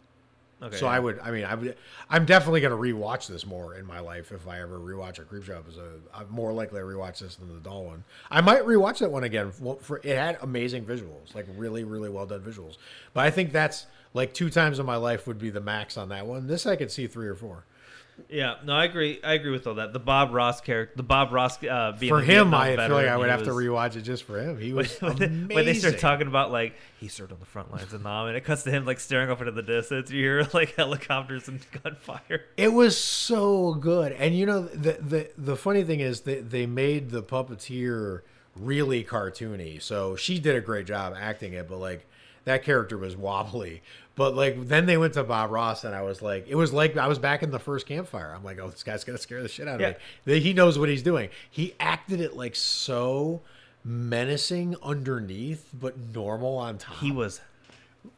Okay. So I would, I mean, I would, I'm definitely going to rewatch this more in my life if I ever rewatch a Creepshow episode. I'm more likely to rewatch this than the doll one. I might rewatch that one again. For it had amazing visuals, like really, really well done visuals. But I think that's like two times in my life would be the max on that one. This I could see three or four. Yeah, no, I agree. I agree with all that. The Bob Ross character, the Bob Ross uh, being For him, I feel like I would have to rewatch it just for him. He was when, they, amazing. when they start talking about like he served on the front lines of Nam, and it cuts to him like staring off into the distance. You hear like helicopters and gunfire. It was so good, and you know the the the funny thing is that they made the puppeteer really cartoony. So she did a great job acting it, but like that character was wobbly. But like then they went to Bob Ross, and I was like, it was like I was back in the first campfire. I'm like, oh, this guy's gonna scare the shit out of Yeah. me. He knows what he's doing. He acted it like so menacing underneath, but normal on top. He was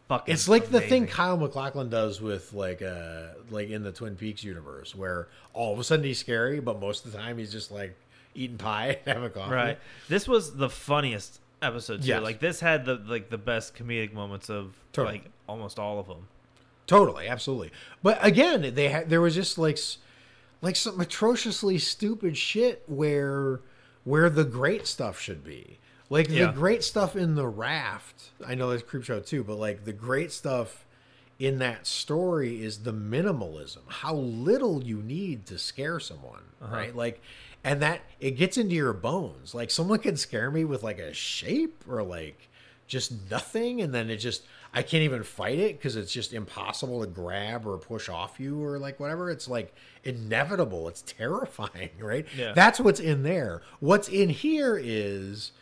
fucking. It's like the thing. Kyle MacLachlan does with like uh like in the Twin Peaks universe, where all of a sudden he's scary, but most of the time he's just like eating pie and having coffee. Right. This was the funniest episode too. Yes. Like this had the like the best comedic moments of Totally. like almost all of them. Totally, absolutely. But again, they had there was just like s- like some atrociously stupid shit where where the great stuff should be. Like Yeah. the great stuff in the raft. I know that's creep show too, but like the great stuff in that story is the minimalism. How little you need to scare someone, uh-huh. right? Like and that it gets into your bones. Like someone can scare me with like a shape or like just nothing and then it just I can't even fight it because it's just impossible to grab or push off you or like whatever. It's like inevitable. It's terrifying, right? Yeah. That's what's in there. What's in here is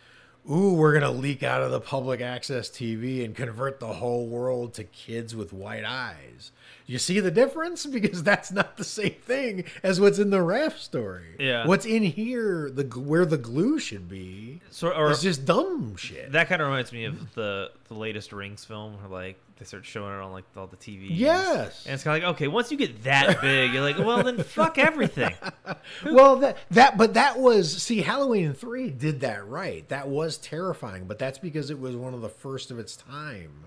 ooh, we're gonna leak out of the public access TV and convert the whole world to kids with white eyes. You see the difference? Because that's not the same thing as what's in the raft story. Yeah. What's in here, the where the glue should be, So or is just dumb shit. that kind of reminds me of the the latest Rings film, where like they start showing it on like all the TV. Yes. And it's kind of like okay, once you get that big, you're like, well then fuck everything. well that that but that was see halloween 3 did that right that was terrifying but that's because it was one of the first of its time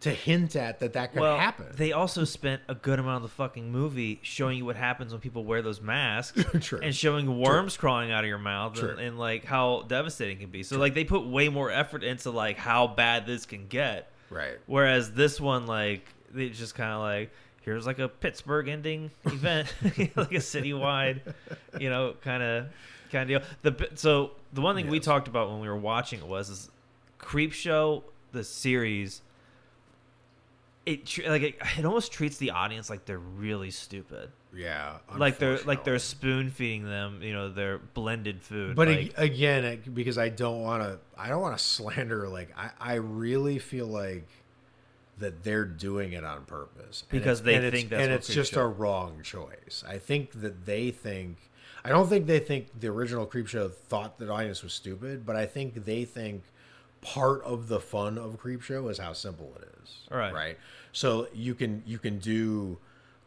to hint at that that could well, happen they also spent a good amount of the fucking movie showing you what happens when people wear those masks True. and showing worms crawling out of your mouth True. and, and like how devastating it can be. So like they put way more effort into like how bad this can get. Right Whereas this one, like, it's just kind of like, here's like a Pittsburgh ending event, like a citywide, you know, kind of kind of deal. The so the one thing we talked about when we were watching it was is Creep Show the series. It like it, it almost treats the audience like they're really stupid, yeah like they're like they're spoon feeding them, you know, their blended food. but like, ag- again because i don't want to i don't want to slander like i i really feel like that they're doing it on purpose. Because they and think that's and it's just Show- a wrong choice. I think that they think i don't think they think the original creep show thought that audience was stupid but i think they think part of the fun of creep show is how simple it is Right. right so you can you can do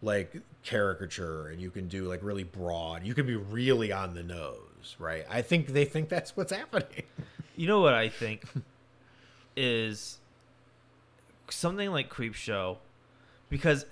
like caricature and you can do like really broad you can be really on the nose right i think they think that's what's happening You know what I think is something like Creep Show, because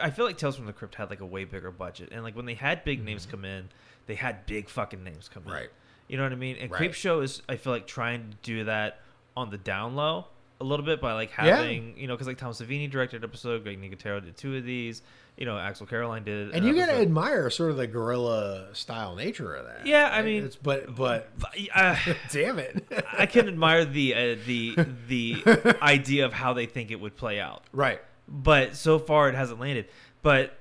I feel like Tales from the Crypt had like a way bigger budget, and like when they had big names come in, they had big fucking names come in. Mm-hmm. Right. You know what I mean? And Right. Creep Show is I feel like trying to do that on the down low a little bit by like Yeah. having you know because like Tom Savini directed an episode, Greg Nicotero did two of these, you know Axelle Carolyn did, and you gotta admire sort of the guerrilla style nature of that Yeah, I mean- it's, but but Uh, damn it I can admire the uh, the the idea of how they think it would play out, right but so far it hasn't landed. But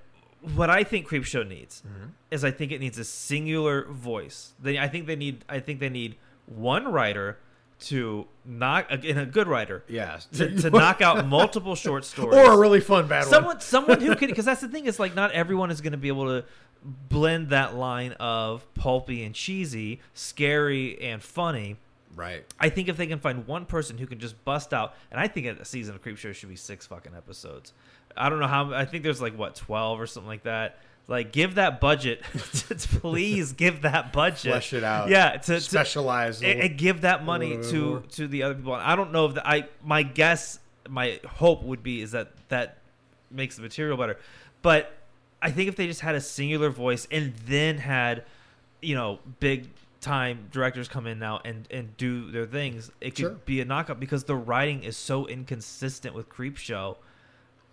what I think Creepshow needs Mm-hmm. is I think it needs a singular voice. They, I think they need I think they need one writer to knock in a good writer Yes. to, to knock out multiple short stories or a really fun bad someone one. someone who can because that's the thing is like not everyone is going to be able to blend that line of pulpy and cheesy scary and funny Right. I think if they can find one person who can just bust out, and I think a season of Creep Show should be six fucking episodes. I don't know how. I think there's like what twelve or something like that. Like, give that budget. please give that budget. Flesh it out. Yeah, to, to Specialize. a and, give that money to more. to the other people. I don't know if the, I. My guess, my hope would be is that that makes the material better. But I think if they just had a singular voice and then had, you know, big time directors come in now and and do their things, it could Sure. be a knockup because the writing is so inconsistent with Creep Show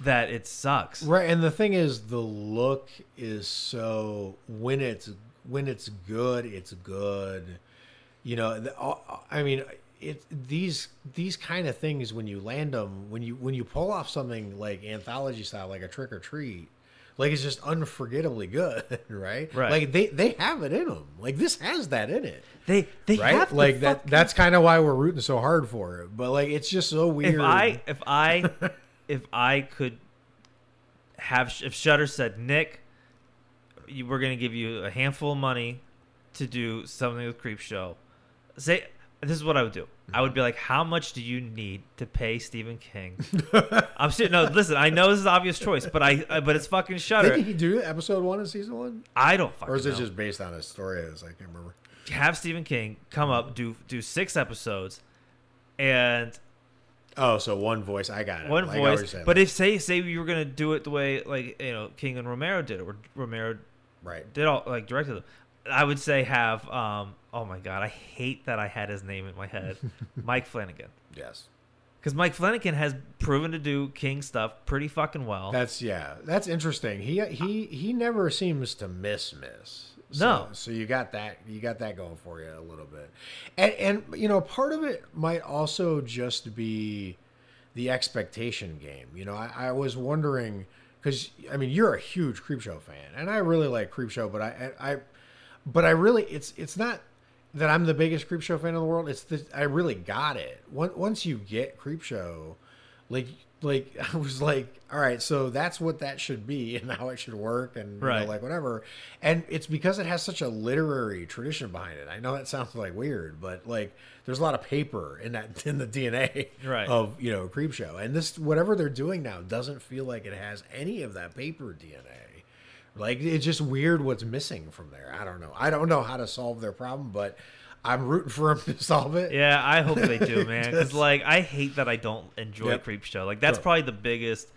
that it sucks. Right, and the thing is, the look is so when it's when it's good, it's good. You know, uh, I mean, it these these kind of things when you land them, when you when you pull off something like anthology style, like a trick or treat, like it's just unforgettably good, right? Right. Like they they have it in them. Like this has that in it, They they right? have the like that. fucking- That's kind of why we're rooting so hard for it. But like, it's just so weird. if I if I if I could have if Shudder said Nick, you, we're gonna give you a handful of money to do something with Creep Show. Say this is what I would do. I would be like, how much do you need to pay Stephen King? I'm serious. No, listen. I know this is an obvious choice, but I uh, but it's fucking Shudder. did he do episode one of season one, I don't fucking or is it know. just based on a story? As I can't remember. have Stephen King come up do do six episodes, and Oh, so one voice. I got it. one Like voice. But if say say you were gonna do it the way like you know King and Romero did it, or Romero right, did all like directed them, I would say have um oh my god I hate that I had his name in my head, Mike Flanagan, yes, because Mike Flanagan has proven to do King stuff pretty fucking well. that's yeah, that's interesting. He he he never seems to miss miss. No. so you got that you got that going for you a little bit, and and you know part of it might also just be the expectation game. You know, I, I was wondering because I mean you're a huge Creepshow fan, and I really like Creepshow, but I I but I really it's it's not that I'm the biggest Creepshow fan in the world. It's that I really got it. Once once you get Creepshow, like like I was like, all right, so that's what that should be and how it should work and you know, like whatever. And it's because it has such a literary tradition behind it. I know that sounds like weird, but like there's a lot of paper in that in the DNA Right. of you know Creepshow. And this whatever they're doing now doesn't feel like it has any of that paper DNA. Like it's just weird what's missing from there. I don't know. I don't know how to solve their problem, but I'm rooting for them to solve it. yeah, I hope they do, man. Because like I hate that I don't enjoy Yep. Creep Show. Like that's Sure. probably the biggest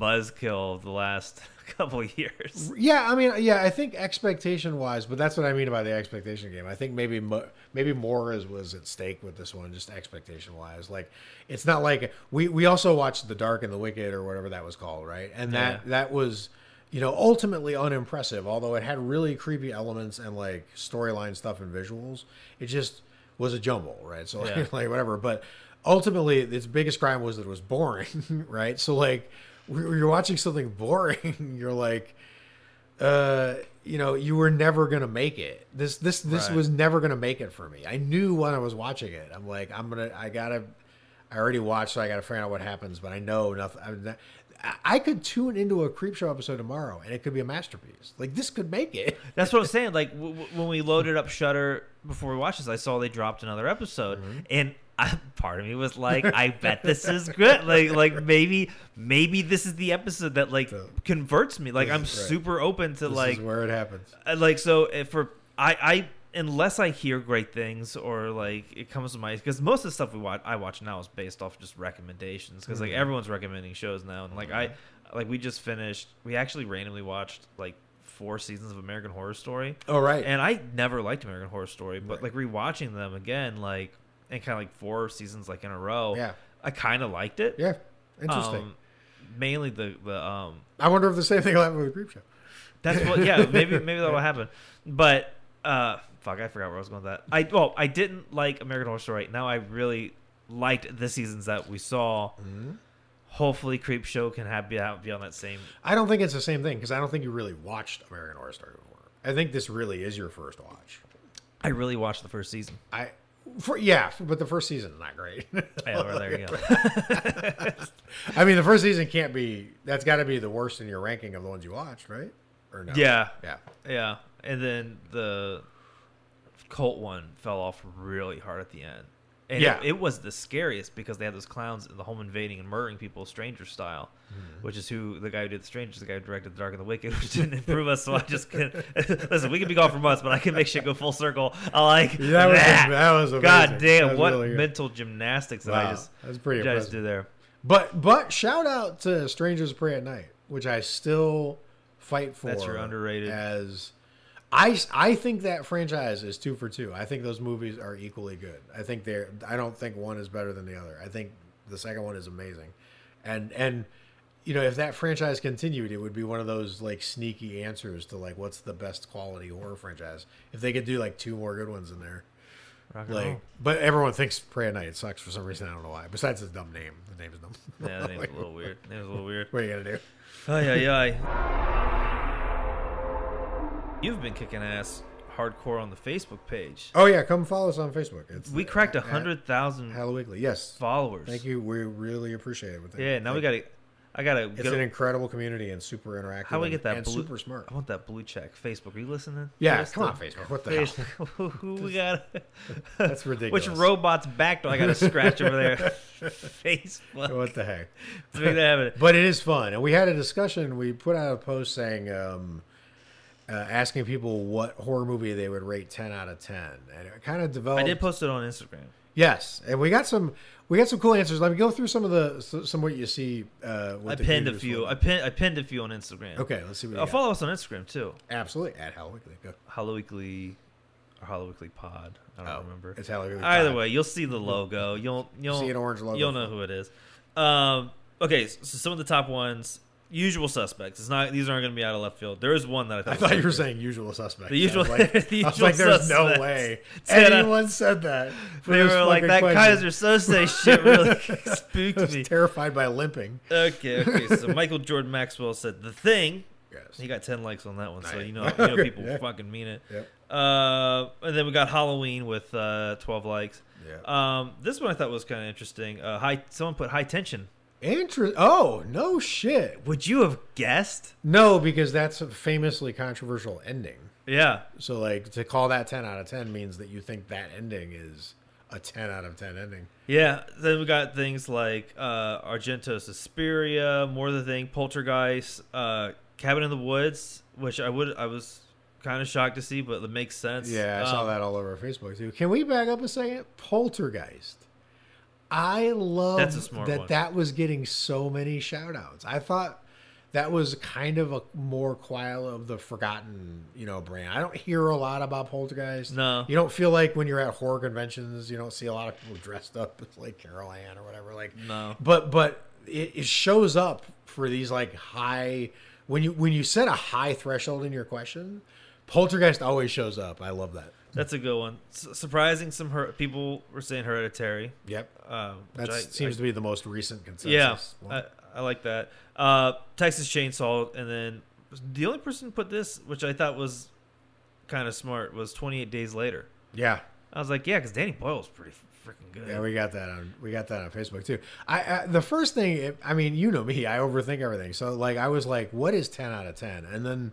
buzzkill of the last couple of years. Yeah, I mean, yeah, I think expectation wise, but that's what I mean by the expectation game. I think maybe mo- maybe more is was at stake with this one, just expectation wise. Like, it's not like we we also watched The Dark and the Wicked or whatever that was called, right? And that Yeah. that was you know ultimately unimpressive, although it had really creepy elements and like storyline stuff and visuals. It just was a jumble, right? So Yeah. like whatever, but ultimately its biggest crime was that it was boring, right? So like you're watching something boring, you're like uh you know you were never gonna make it this this this Right. was never gonna make it for me i knew when i was watching it i'm like i'm gonna i gotta i already watched so i gotta figure out what happens but i know nothing I- i could tune into a creep show episode tomorrow and it could be a masterpiece like this could make it That's what I'm saying. Like w- w- when we loaded up Shudder before we watched this, I saw they dropped another episode, Mm-hmm. and I, part of me was like, I bet this is good. Like like maybe maybe this is the episode that like converts me. Like I'm This is- right. super open to this like is where it happens Uh, like so if for I I unless I hear great things or like it comes to my because most of the stuff we watch I watch now is based off just recommendations because like Mhm. everyone's recommending shows now and like I like we just finished we actually randomly watched like four seasons of American Horror Story oh right and I never liked American Horror Story but Right. like rewatching them again like and kind of like four seasons like in a row yeah I kind of liked it yeah interesting Um, mainly the the um i wonder if the same thing will happen with the creep show that's what. Yeah, maybe maybe that'll happen. But uh, fuck, I forgot where I was going with that. I well, I didn't like American Horror Story. Now I really liked the seasons that we saw. Mhm. Hopefully, Creep Show can have be, have, be on that same. i don't think it's the same thing because i don't think you really watched american horror story before i think this really is your first watch I really watched the first season. I For, yeah, but the first season is not great. Yeah, well, there you go. I mean, the first season can't be. That's got to be the worst in your ranking of the ones you watched, right? Or no? yeah, yeah. yeah. And then the cult one fell off really hard at the end. And Yeah. it, it was the scariest because they had those clowns in the home invading and murdering people, Stranger style, Mm-hmm. which is who the guy who did the Strangers, the guy who directed The Dark and the Wicked, which didn't improve us. So I just can listen. We can be gone for months, but I can make shit go full circle. I like That was that. that was amazing. God damn, was what really mental gymnastics that I just that was pretty guys impressive. do there. But but shout out to Strangers Prey at Night, which I still fight for. That's your underrated. As I I think that franchise is two for two. I think those movies are equally good. I think they're. I don't think one is better than the other. I think the second one is amazing, and and you know if that franchise continued, it would be one of those like sneaky answers to like what's the best quality horror franchise. If they could do like two more good ones in there. Like, roll. but everyone thinks Prey at Night sucks for some reason. I don't know why. Besides his dumb name, the name's dumb. Yeah, that name's a little weird. Name's a little weird. What are you gonna do? Ay, ay, ay. You've been kicking ass hardcore on the Facebook page. Oh yeah, come follow us on Facebook. It's We cracked a hundred thousand Halloweekly. Yes, followers. thank you. We really appreciate it. Yeah, now we gotta. I gotta. It's go, an incredible community and super interactive. how do we get that and blue? super smart? I want that blue check. Facebook, are you listening? Yeah, come on, Facebook. What the hell? Who we got? That's ridiculous. Which robot's back do I gotta scratch over there? Facebook. What the heck? Let's make that happen. But it is fun, and we had a discussion. We put out a post saying, um, uh, asking people what horror movie they would rate ten out of ten, and it kind of developed. I did post it on Instagram. Yes, and we got some. We got some cool answers. Let me go through some of the some what you see. Uh, I the pinned a few. I pinned. I pinned a few on Instagram. Okay, let's see what. Uh, follow us on Instagram too. Absolutely at Hello Weekly. Go. Hollow Weekly or Hollow Weekly Pod. I don't Oh, remember. It's Hello Weekly. Either Pod. way, you'll see the logo. You'll you'll See an orange logo. You'll know who it is. Um, okay, so some of the top ones, usual suspects. It's not; these aren't going to be out of left field. There is one that I thought. I thought you were saying usual suspects. The usual- I was like, the I was usual like there's no way uh, anyone said that. for They were like that question." Keyser Söze shit really I spooked was me. terrified by limping. Okay, okay. So Michael Jordan Maxwell said the thing. Yes. He got ten likes on that one, so you know, you know people Yeah. fucking mean it. Yep. Uh, and then we got Halloween with uh, twelve likes. Yeah. Um, this one I thought was kind of interesting. Uh, high. Someone put high tension. Interest. Oh no shit. Would you have guessed? No, because that's a famously controversial ending. Yeah. So like to call that ten out of ten means that you think that ending is a ten out of ten ending. Yeah. Then we got things like uh, Argento Suspiria, More the Thing, Poltergeist, uh, Cabin in the Woods, which I would I was kind of shocked to see, but it makes sense. Yeah, I saw Um, that all over Facebook too. Can we back up a second? Poltergeist. I love That's a smart that one. that was getting so many shout outs. I thought that was kind of a more quiet of the forgotten, you know, brand. I don't hear a lot about Poltergeist. No. You don't feel like when you're at horror conventions, you don't see a lot of people dressed up as like Carol Anne or whatever. Like No. but but it, it shows up for these like high when you when you set a high threshold in your question poltergeist always shows up i love that That's a good one. S- surprising, some her- people were saying Hereditary. yep Um, that seems I- to be the most recent consensus yeah, one. I, I like that. Uh, Texas Chainsaw, and then the only person who put this, which I thought was kind of smart, was 28 Days Later. yeah I was like, yeah, because Danny Boyle's pretty freaking good. yeah we got that on we got that on facebook too i, I the first thing i mean you know me i overthink everything so like i was like what is 10 out of 10 and then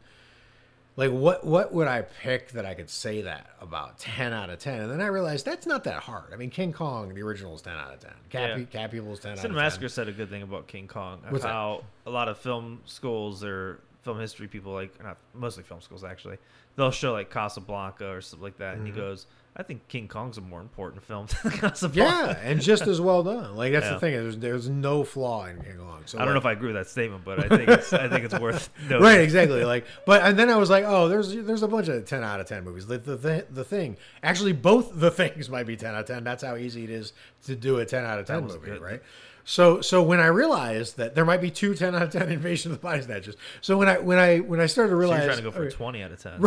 like what what would I pick that I could say that about ten out of ten? And then I realized that's not that hard. I mean, King Kong, the original is ten out of ten. Cat, Yeah. Cat People's ten out of ten. Massacre said a good thing about King Kong. What's that? how a lot of film schools or film history people, like not mostly film schools actually, they'll show like Casablanca or something like that, and he Mm-hmm. goes, "I think King Kong's a more important film than Casablanca." Yeah, and just as well done. Like that's Yeah. the thing. There's there's no flaw in King Kong. So I don't know if I agree with that statement, but I think it's, I think it's worth noting. right exactly like but and then i was like oh there's there's a bunch of 10 out of 10 movies the, the, the, thing actually both the things might be 10 out of 10 that's how easy it is to do a 10 out of 10 movie good. right so so when i realized that there might be two 10 out of 10 invasion of the body snatchers so when i when i when i started to So realize you're trying to go for okay, 20 out of 10.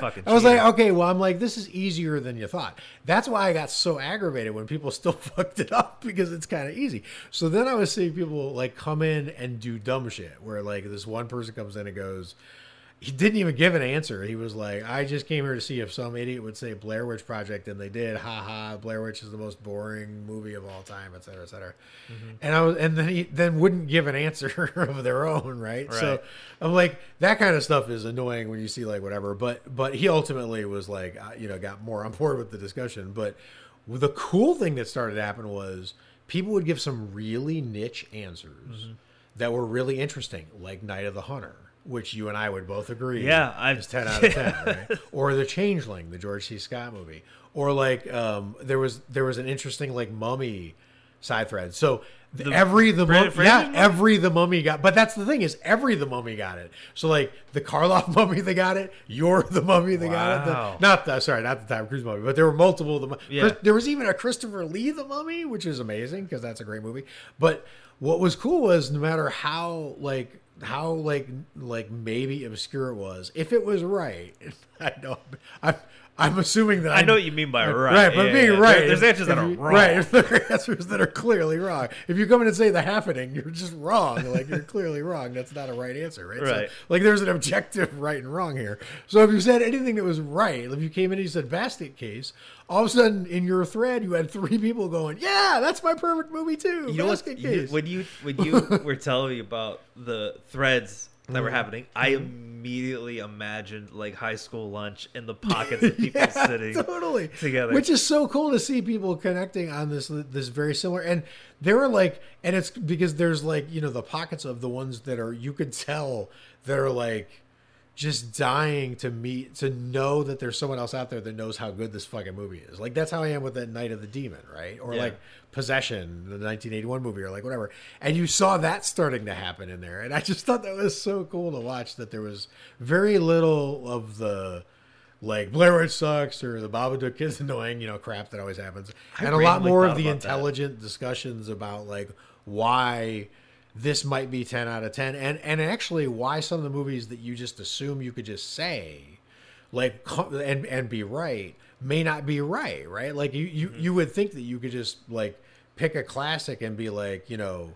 Fucking I was like, okay, well, I'm like, this is easier than you thought. That's why I got so aggravated when people still fucked it up because it's kind of easy. So then I was seeing people like come in and do dumb shit where like this one person comes in and goes, he didn't even give an answer. He was like, "I just came here to see if some idiot would say Blair Witch Project, and they did. Ha ha! Blair Witch is the most boring movie of all time, et cetera, et cetera." Mm-hmm. And I was, and then he then wouldn't give an answer of their own, right? So I'm like, that kind of stuff is annoying when you see like whatever. But but he ultimately was like, uh, you know, got more on board with the discussion. But the cool thing that started to happen was people would give some really niche answers Mm-hmm. that were really interesting, like Night of the Hunter, which you and I would both agree, Yeah, I- is ten out of ten, right? Or The Changeling, the George C. Scott movie, or like um, there was there was an interesting like Mummy side thread. So th- every the Brendan mum- yeah movie? every the mummy got, but that's the thing is every the mummy got it. So like the Karloff mummy they got it, you're the mummy they got it. The, not the sorry, not the Tom Cruise mummy, but there were multiple. of The Yeah. Chris- there was even a Christopher Lee the mummy, which is amazing because that's a great movie. But what was cool was no matter how like how like like maybe obscure it was, if it was right, I know I'm I'm assuming that I know what you mean by right. Right, but Yeah, being yeah. right. There- there's answers that are wrong. Right, there are answers that are clearly wrong. If you come in and say the happening, you're just wrong. Like you're clearly wrong. That's not a right answer, right? So, Right. like there's an objective right and wrong here. So if you said anything that was right, if you came in and you said basket case, all of a sudden in your thread you had three people going, "Yeah, that's my perfect movie too." You know what? basket you- case. when you when you were telling me about the threads that Mm-hmm. were happening, I immediately imagined like high school lunch in the pockets of people Yeah, sitting totally together. which is so cool to see people connecting on this this very similar and there were like and it's because there's like you know the pockets of the ones that are you could tell that are like just dying to meet to know that there's someone else out there that knows how good this fucking movie is like that's how i am with that night of the demon right or Yeah. like possession the 1981 movie or like whatever and you saw that starting to happen in there and i just thought that was so cool to watch that there was very little of the like Blair Witch sucks or the Babadook is annoying, you know, crap that always happens, I and a lot more of the about that. intelligent discussions about like why this might be ten out of ten, and and actually why some of the movies that you just assume you could just say, like and and be right may not be right, right? Like you you Mm-hmm. you would think that you could just like pick a classic and be like, you know.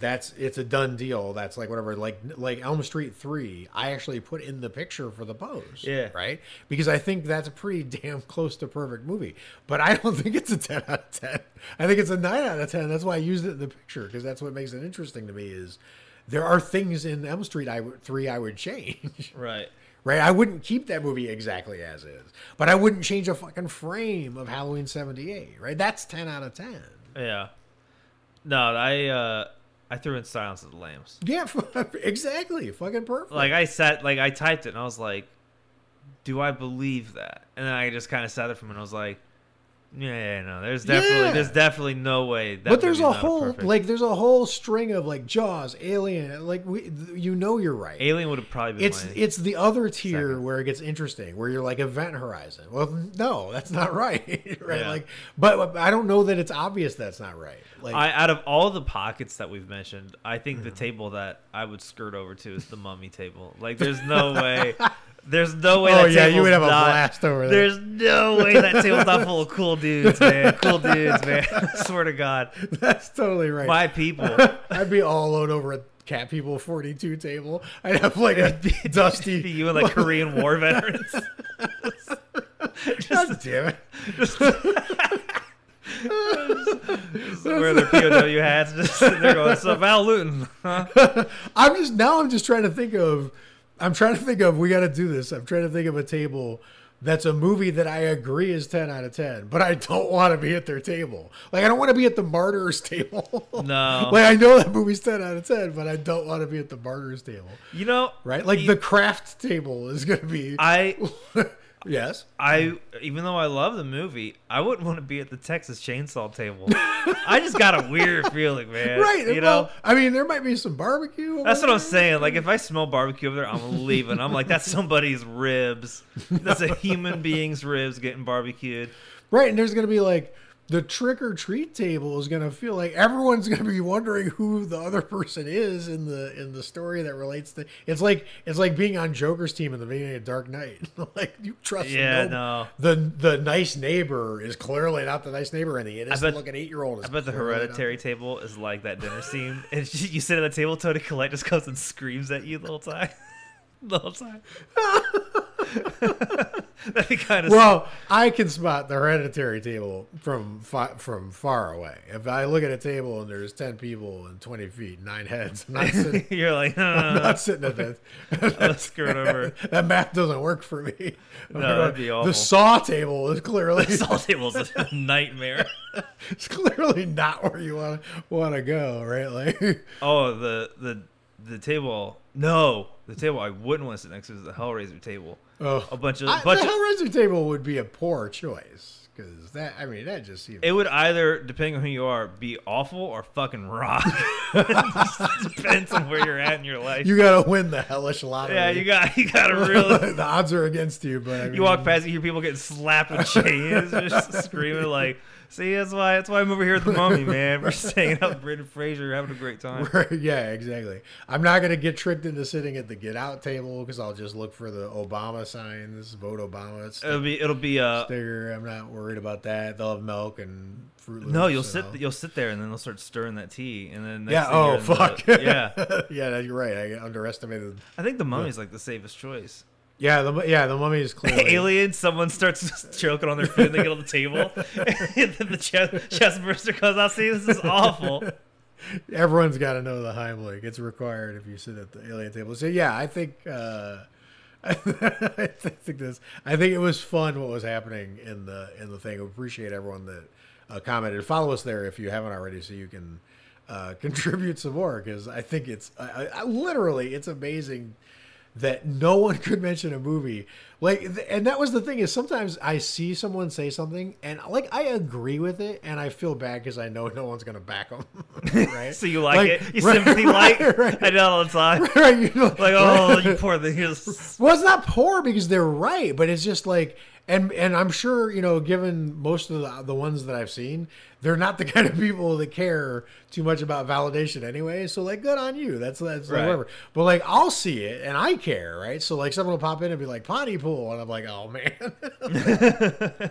That's it's a done deal. That's like whatever. Like like Elm Street three, I actually put in the picture for the post Yeah. right? Because I think that's a pretty damn close to perfect movie. But I don't think it's a 10 out of 10. I think it's a 9 out of 10. That's why I used it in the picture because that's what makes it interesting to me is there are things in Elm Street I would, 3 I would change. right. Right? I wouldn't keep that movie exactly as is. But I wouldn't change a fucking frame of Halloween 78, right? That's 10 out of 10. Yeah. No, I uh I threw in Silence of the Lambs. Yeah, exactly. Fucking perfect. Like I sat like I typed it and I was like, Do I believe that? And then I just kinda sat there for a minute and I was like, Yeah, no, there's definitely Yeah. there's definitely no way that but there's a whole perfect. like there's a whole string of like Jaws, Alien, like we, you know you're right. Alien would have probably been It's it's the other tier second. where it gets interesting, where you're like Event Horizon. Well, no, that's not right, right? Yeah. Like, but I don't know that it's obvious that's not right. Like, I out of all the pockets that we've mentioned, I think Mm-hmm. the table that I would skirt over to is the mummy table. Like there's no way there's no way Oh, that yeah, you would have a blast over there. There's no way that table's not full of cool dudes, man. Cool dudes, man. I swear to God. that's totally right. My people. I'd be all alone over at Cat People 42 table. I'd have like a dusty. you and like Korean War veterans. God damn it! Just Wear their POW hats, just sitting there going, So Val Lewton, huh? I'm just now. I'm just trying to think of. I'm trying to think of. We got to do this. I'm trying to think of a table that's a movie that I agree is 10 out of 10, but I don't want to be at their table. Like I don't want to be at the Martyrs table. No. like I know that movie's 10 out of 10, but I don't want to be at the Martyrs table. You know, Right? Like the Craft table is going to be. I yes. I even though I love the movie, I wouldn't want to be at the Texas Chainsaw table. I just got a weird feeling, man. Right. You well, know, I mean, there might be some barbecue. over that's what I'm saying. Like if I smell barbecue over there, I'm leaving. I'm like, that's somebody's ribs. That's a human being's ribs getting barbecued. Right, and there's going to be like the trick or treat table is going to feel like everyone's going to be wondering who the other person is in the in the story that relates to. It's like it's like being on Joker's team in the beginning of Dark Knight. like you trust. Yeah, no, no. The the nice neighbor is clearly not the nice neighbor, and the innocent bet- looking eight year old. I bet the clearly not- hereditary table is like that dinner scene, and you sit at the table, Toni Collette just comes and screams at you the whole time. the whole time. Kind of Well, I can spot the hereditary table from fi- from far away. If I look at a table and there's ten people and twenty feet, nine heads, I'm not sitting, You're like, no, no, I'm no, not sitting at that. Let's screw it over. that math doesn't work for me. No, that'd be awful. The saw table is clearly Salt table's a nightmare. it's clearly not where you want to want to go, right? Like, Oh, the the the table. No, the table I wouldn't want to sit next to is the Hellraiser table. Oh, A bunch of I, bunch the of. Hellraiser table would be a poor choice because that I mean that just seems It would either, depending on who you are, be awful or fucking rock. Depends on where you're at in your life. you got to win the hellish lottery. yeah, you got you got to really. the odds are against you, but I mean, You walk past, you hear people getting slapped with chains, just screaming like, "See, that's why that's why I'm over here with the mummy, man. We're just hanging out with Brendan Fraser, having a great time." Yeah, exactly. I'm not gonna get tricked into sitting at the get out table because I'll just look for the Obama signs, vote Obama it's It'll be it'll be uh sticker. I'm not worried about that. They'll have milk and fruit. Loops, no, you'll so- sit you'll sit there and then they'll start stirring that tea and then next Yeah. Oh you're the- fuck. yeah. yeah, you're right. I underestimated. I think the mummy's like the safest choice. Yeah. The yeah the mummy is clearly Alien, someone starts choking on their food and they get on the table. and then the chest, chest burster comes out. See, this is awful. Everyone's got to know the Heimlich. It's required if you sit at the alien table. So yeah, I think uh, I think this. I think it was fun what was happening in the in the thing. I appreciate everyone that uh, commented. Follow us there if you haven't already, so you can uh, contribute some more. Because I think it's I, I- literally it's amazing that no one could mention a movie like th- and that was the thing is sometimes i see someone say something and like i agree with it and i feel bad because i know no one's gonna back them right So you like, it? You right, sympathy right, like? right, I do all the time. right, you know, Like, oh, you poor thing. Well it's not poor because they're right but it's just like and and i'm sure you know given most of the, the ones that i've seen they're not the kind of people that care too much about validation anyway. So like good on you. That's that's like, Right. whatever. But like i'll see it and i care right? So like someone will pop in and be like Pontypool, and i'm like oh man.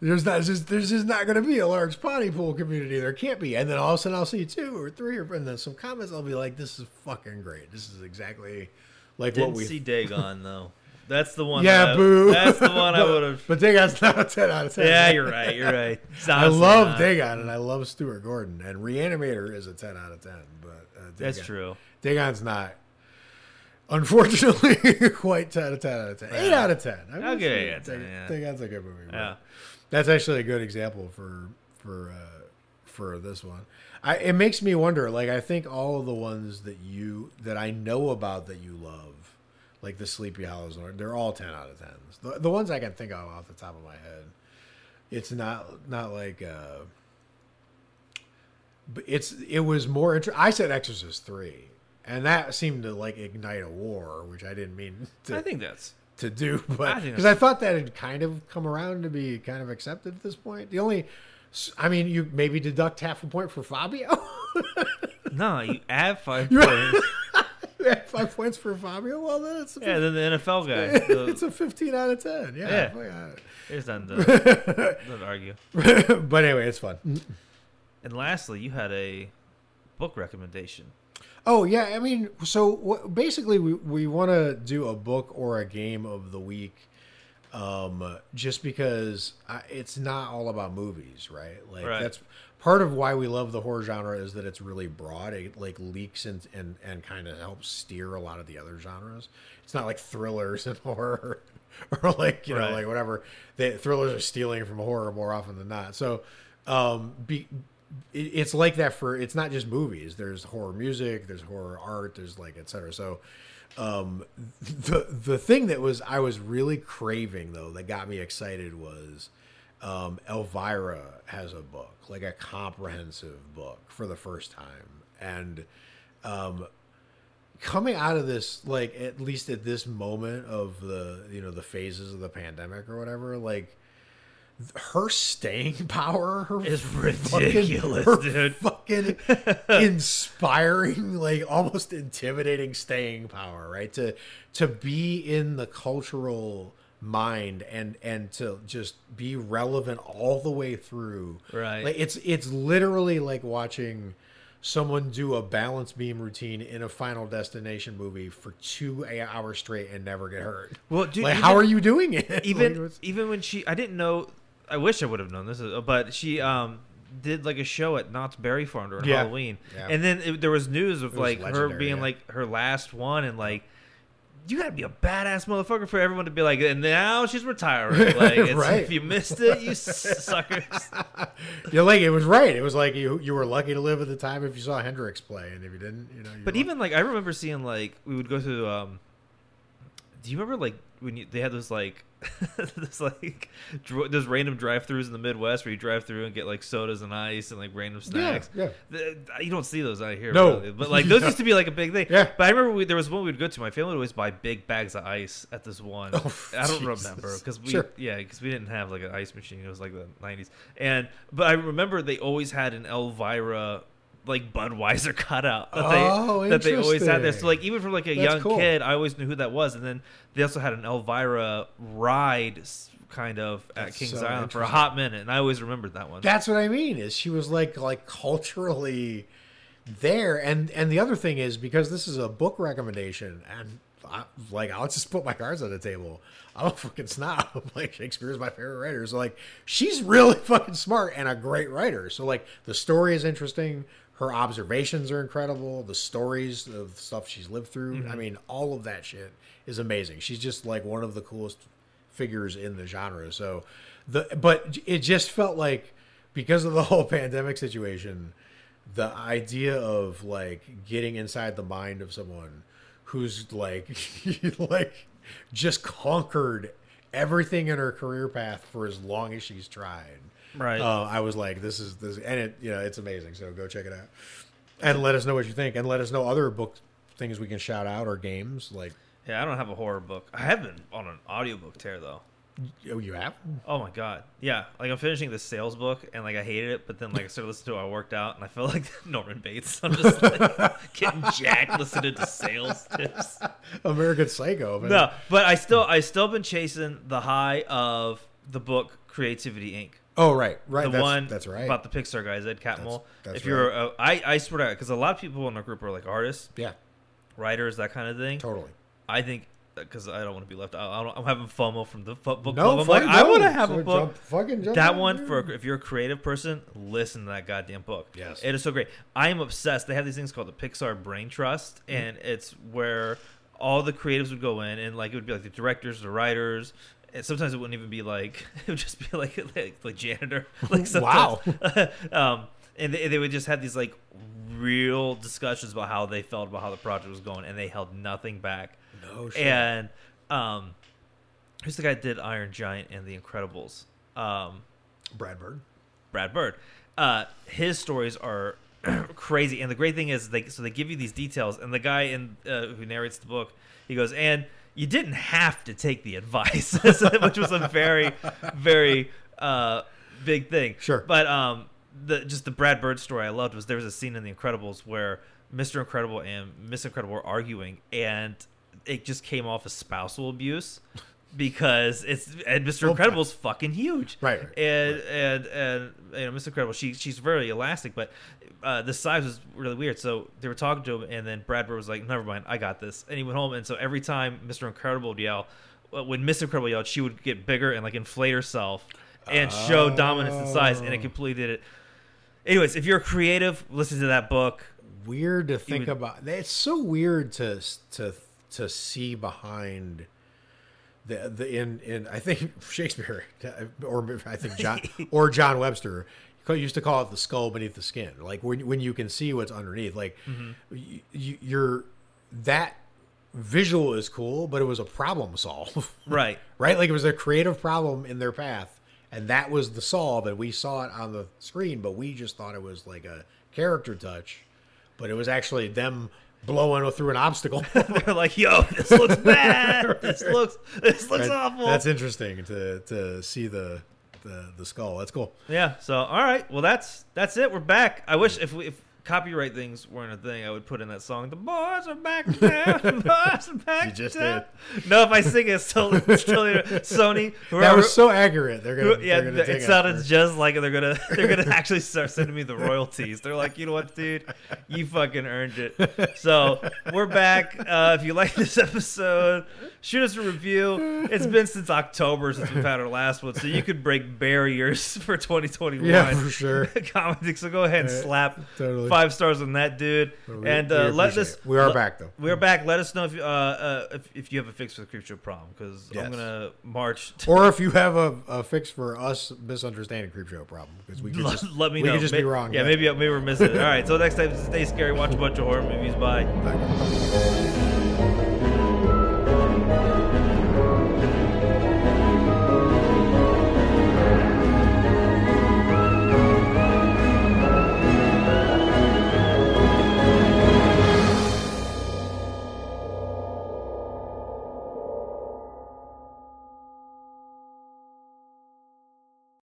There's not just there's just not going to be a large Pontypool community. There can't be. And then all of a sudden i'll see two or three or and then some comments i'll be like this is fucking great. This is exactly like Didn't what we see Dagon though. That's the one. yeah, I- boo. That's the one I would have. But Dagon's not a ten out of ten. Yeah, you're right. You're right. I love. Dagon and I love Stuart Gordon and Reanimator is a ten out of ten. But uh, That's true. Dagon's not. Unfortunately, quite 10 out of 10 out of 10. 8 out of 10. I I'll give it say eight out of 10, yeah. Dagon's a good movie. Yeah. That's actually a good example for for uh, for this one. I it makes me wonder. Like I think all of the ones that you that I know about that you love, like the Sleepy Hollows, they're all ten out of tens. The, the ones I can think of off the top of my head, it's not not like. Uh, but it's it was more. Inter- I said Exorcist three, and that seemed to like ignite a war, which I didn't mean to I think that's. to do, but because I thought that had kind of come around to be kind of accepted at this point. The only, I mean, you maybe deduct half a point for Fabio. No, you add five You- points. Five points for Fabio. Well, then it's Yeah, then the NFL guy. it's a fifteen out of ten. Yeah, Yeah. there's nothing to, nothing to argue. but anyway, it's fun. And lastly, you had a book recommendation. Oh yeah, I mean, so what, basically, we we want to do a book or a game of the week, um, just because I, it's not all about movies, right? Like Right. that's part of why we love the horror genre is that it's really broad. It like leaks and and and kind of helps steer a lot of the other genres. It's not like thrillers and horror. Or like you know like whatever the thrillers are stealing from horror more often than not. So um, be, it, it's like that for it's not just movies there's horror music there's horror art there's like etc so um the the thing that was i was really craving though that got me excited was um elvira has a book like a comprehensive book for the first time and um coming out of this like at least at this moment of the you know the phases of the pandemic or whatever like her staying power her fucking- ridiculous, her dude. fucking inspiring like almost intimidating staying power right to to be in the cultural mind and and to just be relevant all the way through Right. like it's it's literally like watching someone do a balance beam routine in a Final Destination movie for two hours straight and never get hurt. Well, dude, like, even- how are you doing it? Even what's- even when she, I didn't know. I wish I would have known this, uh, but she um did like a show at Knott's Berry Farm during Yeah. Halloween, Yeah. and then it, there was news of was like her being yeah. like her last one, and like. You gotta be a badass motherfucker for everyone to be like, and now she's retiring. Like, Right. if you missed it, you suckers. You're like it was right. It was like you you were lucky to live at the time if you saw Hendrix play, and if you didn't, you know. You But even like I remember seeing like we would go to um do you remember like when you, they had those like those like dr- those random drive-throughs in the Midwest where you drive through and get like sodas and ice and like random snacks. yeah. The- you don't see those out here. No. really. but like those used to be like a big thing. Yeah. But I remember we, there was one we would go to. My family would always buy big bags of ice at this one. Oh, I don't Jesus. remember because we Sure. yeah because we didn't have like an ice machine. It was like the '90s. And but I remember they always had an Elvira like Budweiser cutout that Oh, they that they always had there. So like even from like a That's young cool. kid, I always knew who that was. And then they also had an Elvira ride kind of at Kings so Island for a hot minute, and I always remembered that one. That's what I mean. Is she was like like culturally there, and and the other thing is because this is a book recommendation, and I, like I'll just put my cards on the table. I'm a fucking snob. like Shakespeare is my favorite writer. So like she's really fucking smart and a great writer. So like the story is interesting. Her observations are incredible. The stories of stuff she's lived through. Mm-hmm. I mean, all of that shit is amazing. She's just like one of the coolest figures in the genre. So the but it just felt like because of the whole pandemic situation, the idea of like getting inside the mind of someone who's like like just conquered everything in her career path for as long as she's tried. Right. Uh, I was like, this is this, and it you know it's amazing. So go check it out, and let us know what you think, and let us know other book things we can shout out or games like. yeah, I don't have a horror book. I have been on an audiobook tear though. Oh, you have? Oh my god, yeah. Like I'm finishing the sales book, and like I hated it, but then like I started listening to it, I worked out, and I felt like Norman Bates. I'm just like getting jacked listening to sales tips. American Psycho. Man. No, but I still I still been chasing the high of the book Creativity Inc. Oh, right, right. The that's, one that's right. about the Pixar guys, Ed Catmull. that's if you're, uh, I I swear to because a lot of people in our group are like artists, yeah, writers, that kind of thing. totally. I think because I don't want to be left out. I don't, I'm having FOMO from the book No, club. I'm like, fucking I want to have So a book. jump- fucking jump that one there. for if you're a creative person, listen to that goddamn book. Yes. it is so great. I am obsessed. They have these things called the Pixar Brain Trust, Mm-hmm. and it's where all the creatives would go in, and like it would be like the directors, the writers. And sometimes it wouldn't even be like it would just be like like, like janitor. Like Wow. um, and they, they would just have these like real discussions about how they felt about how the project was going, and they held nothing back. No shit. And um, who's the guy that did Iron Giant and The Incredibles? Um, Brad Bird. Brad Bird. Uh, his stories are crazy, and the great thing is they so they give you these details, and the guy in uh, who narrates the book, he goes, and you didn't have to take the advice, which was a very, very uh, big thing. Sure. but um, the just the Brad Bird story I loved was there was a scene in The Incredibles where Mr. Incredible and Miss Incredible were arguing, and it just came off as spousal abuse. Because it's and Mr. Oh, Incredible's fucking huge, Right, right, and and and you know, Miss Incredible, she she's very elastic, but uh, the size was really weird. So they were talking to him, and then Brad Bird was like, "Never mind, I got this," and he went home. And so every time Mr. Incredible would yell, uh, when Miss Incredible yelled, she would get bigger and like inflate herself and show dominance in size, and it Oh. completely did it. Anyways, if you're creative, listen to that book. Weird to think about. It's so weird to to to see behind the the in in I think Shakespeare uh, or I think John or John Webster used to call it the skull beneath the skin. Like when when you can see what's underneath. Like mm-hmm. you, you, you're that visual is cool, but it was a problem solve. Right. right? Like it was a creative problem in their path, and that was the solve, and we saw it on the screen, but we just thought it was like a character touch, but it was actually them blowing through an obstacle. They're like, "Yo, this looks bad. this looks this looks That- awful." That's interesting to to see the the, the skull. That's cool. Yeah. So all right. Well, that's that's it. We're back. I wish if we if copyright things weren't a thing, I would put in that song. The boys are back now. The boys are back You just now. No, if I sing it, it's totally, it's totally Sony. Whoever, That was so accurate. They're gonna. yeah, they're gonna it sounded just like they're gonna they're gonna actually start sending me the royalties. They're like, you know what, dude, you fucking earned it. So we're back. Uh, if you like this episode, shoot us a review. It's been since October since we've had our last one, so you could break barriers for 2021. Yeah, for sure. Commenting, so go ahead and slap totally. Five stars on that, dude. We- and uh, let appreciate us. it. We are back though. We are back. Let us know if you, uh, uh, if, if you have a fix for the Creepshow problem because Yes. I'm gonna march. Or if you have a, a fix for us misunderstanding Creepshow problem, because we just let me we know. could just be wrong. Yeah, maybe maybe we're missing it. All right, so next time, stay scary. Watch a bunch of horror movies. Bye. Bye.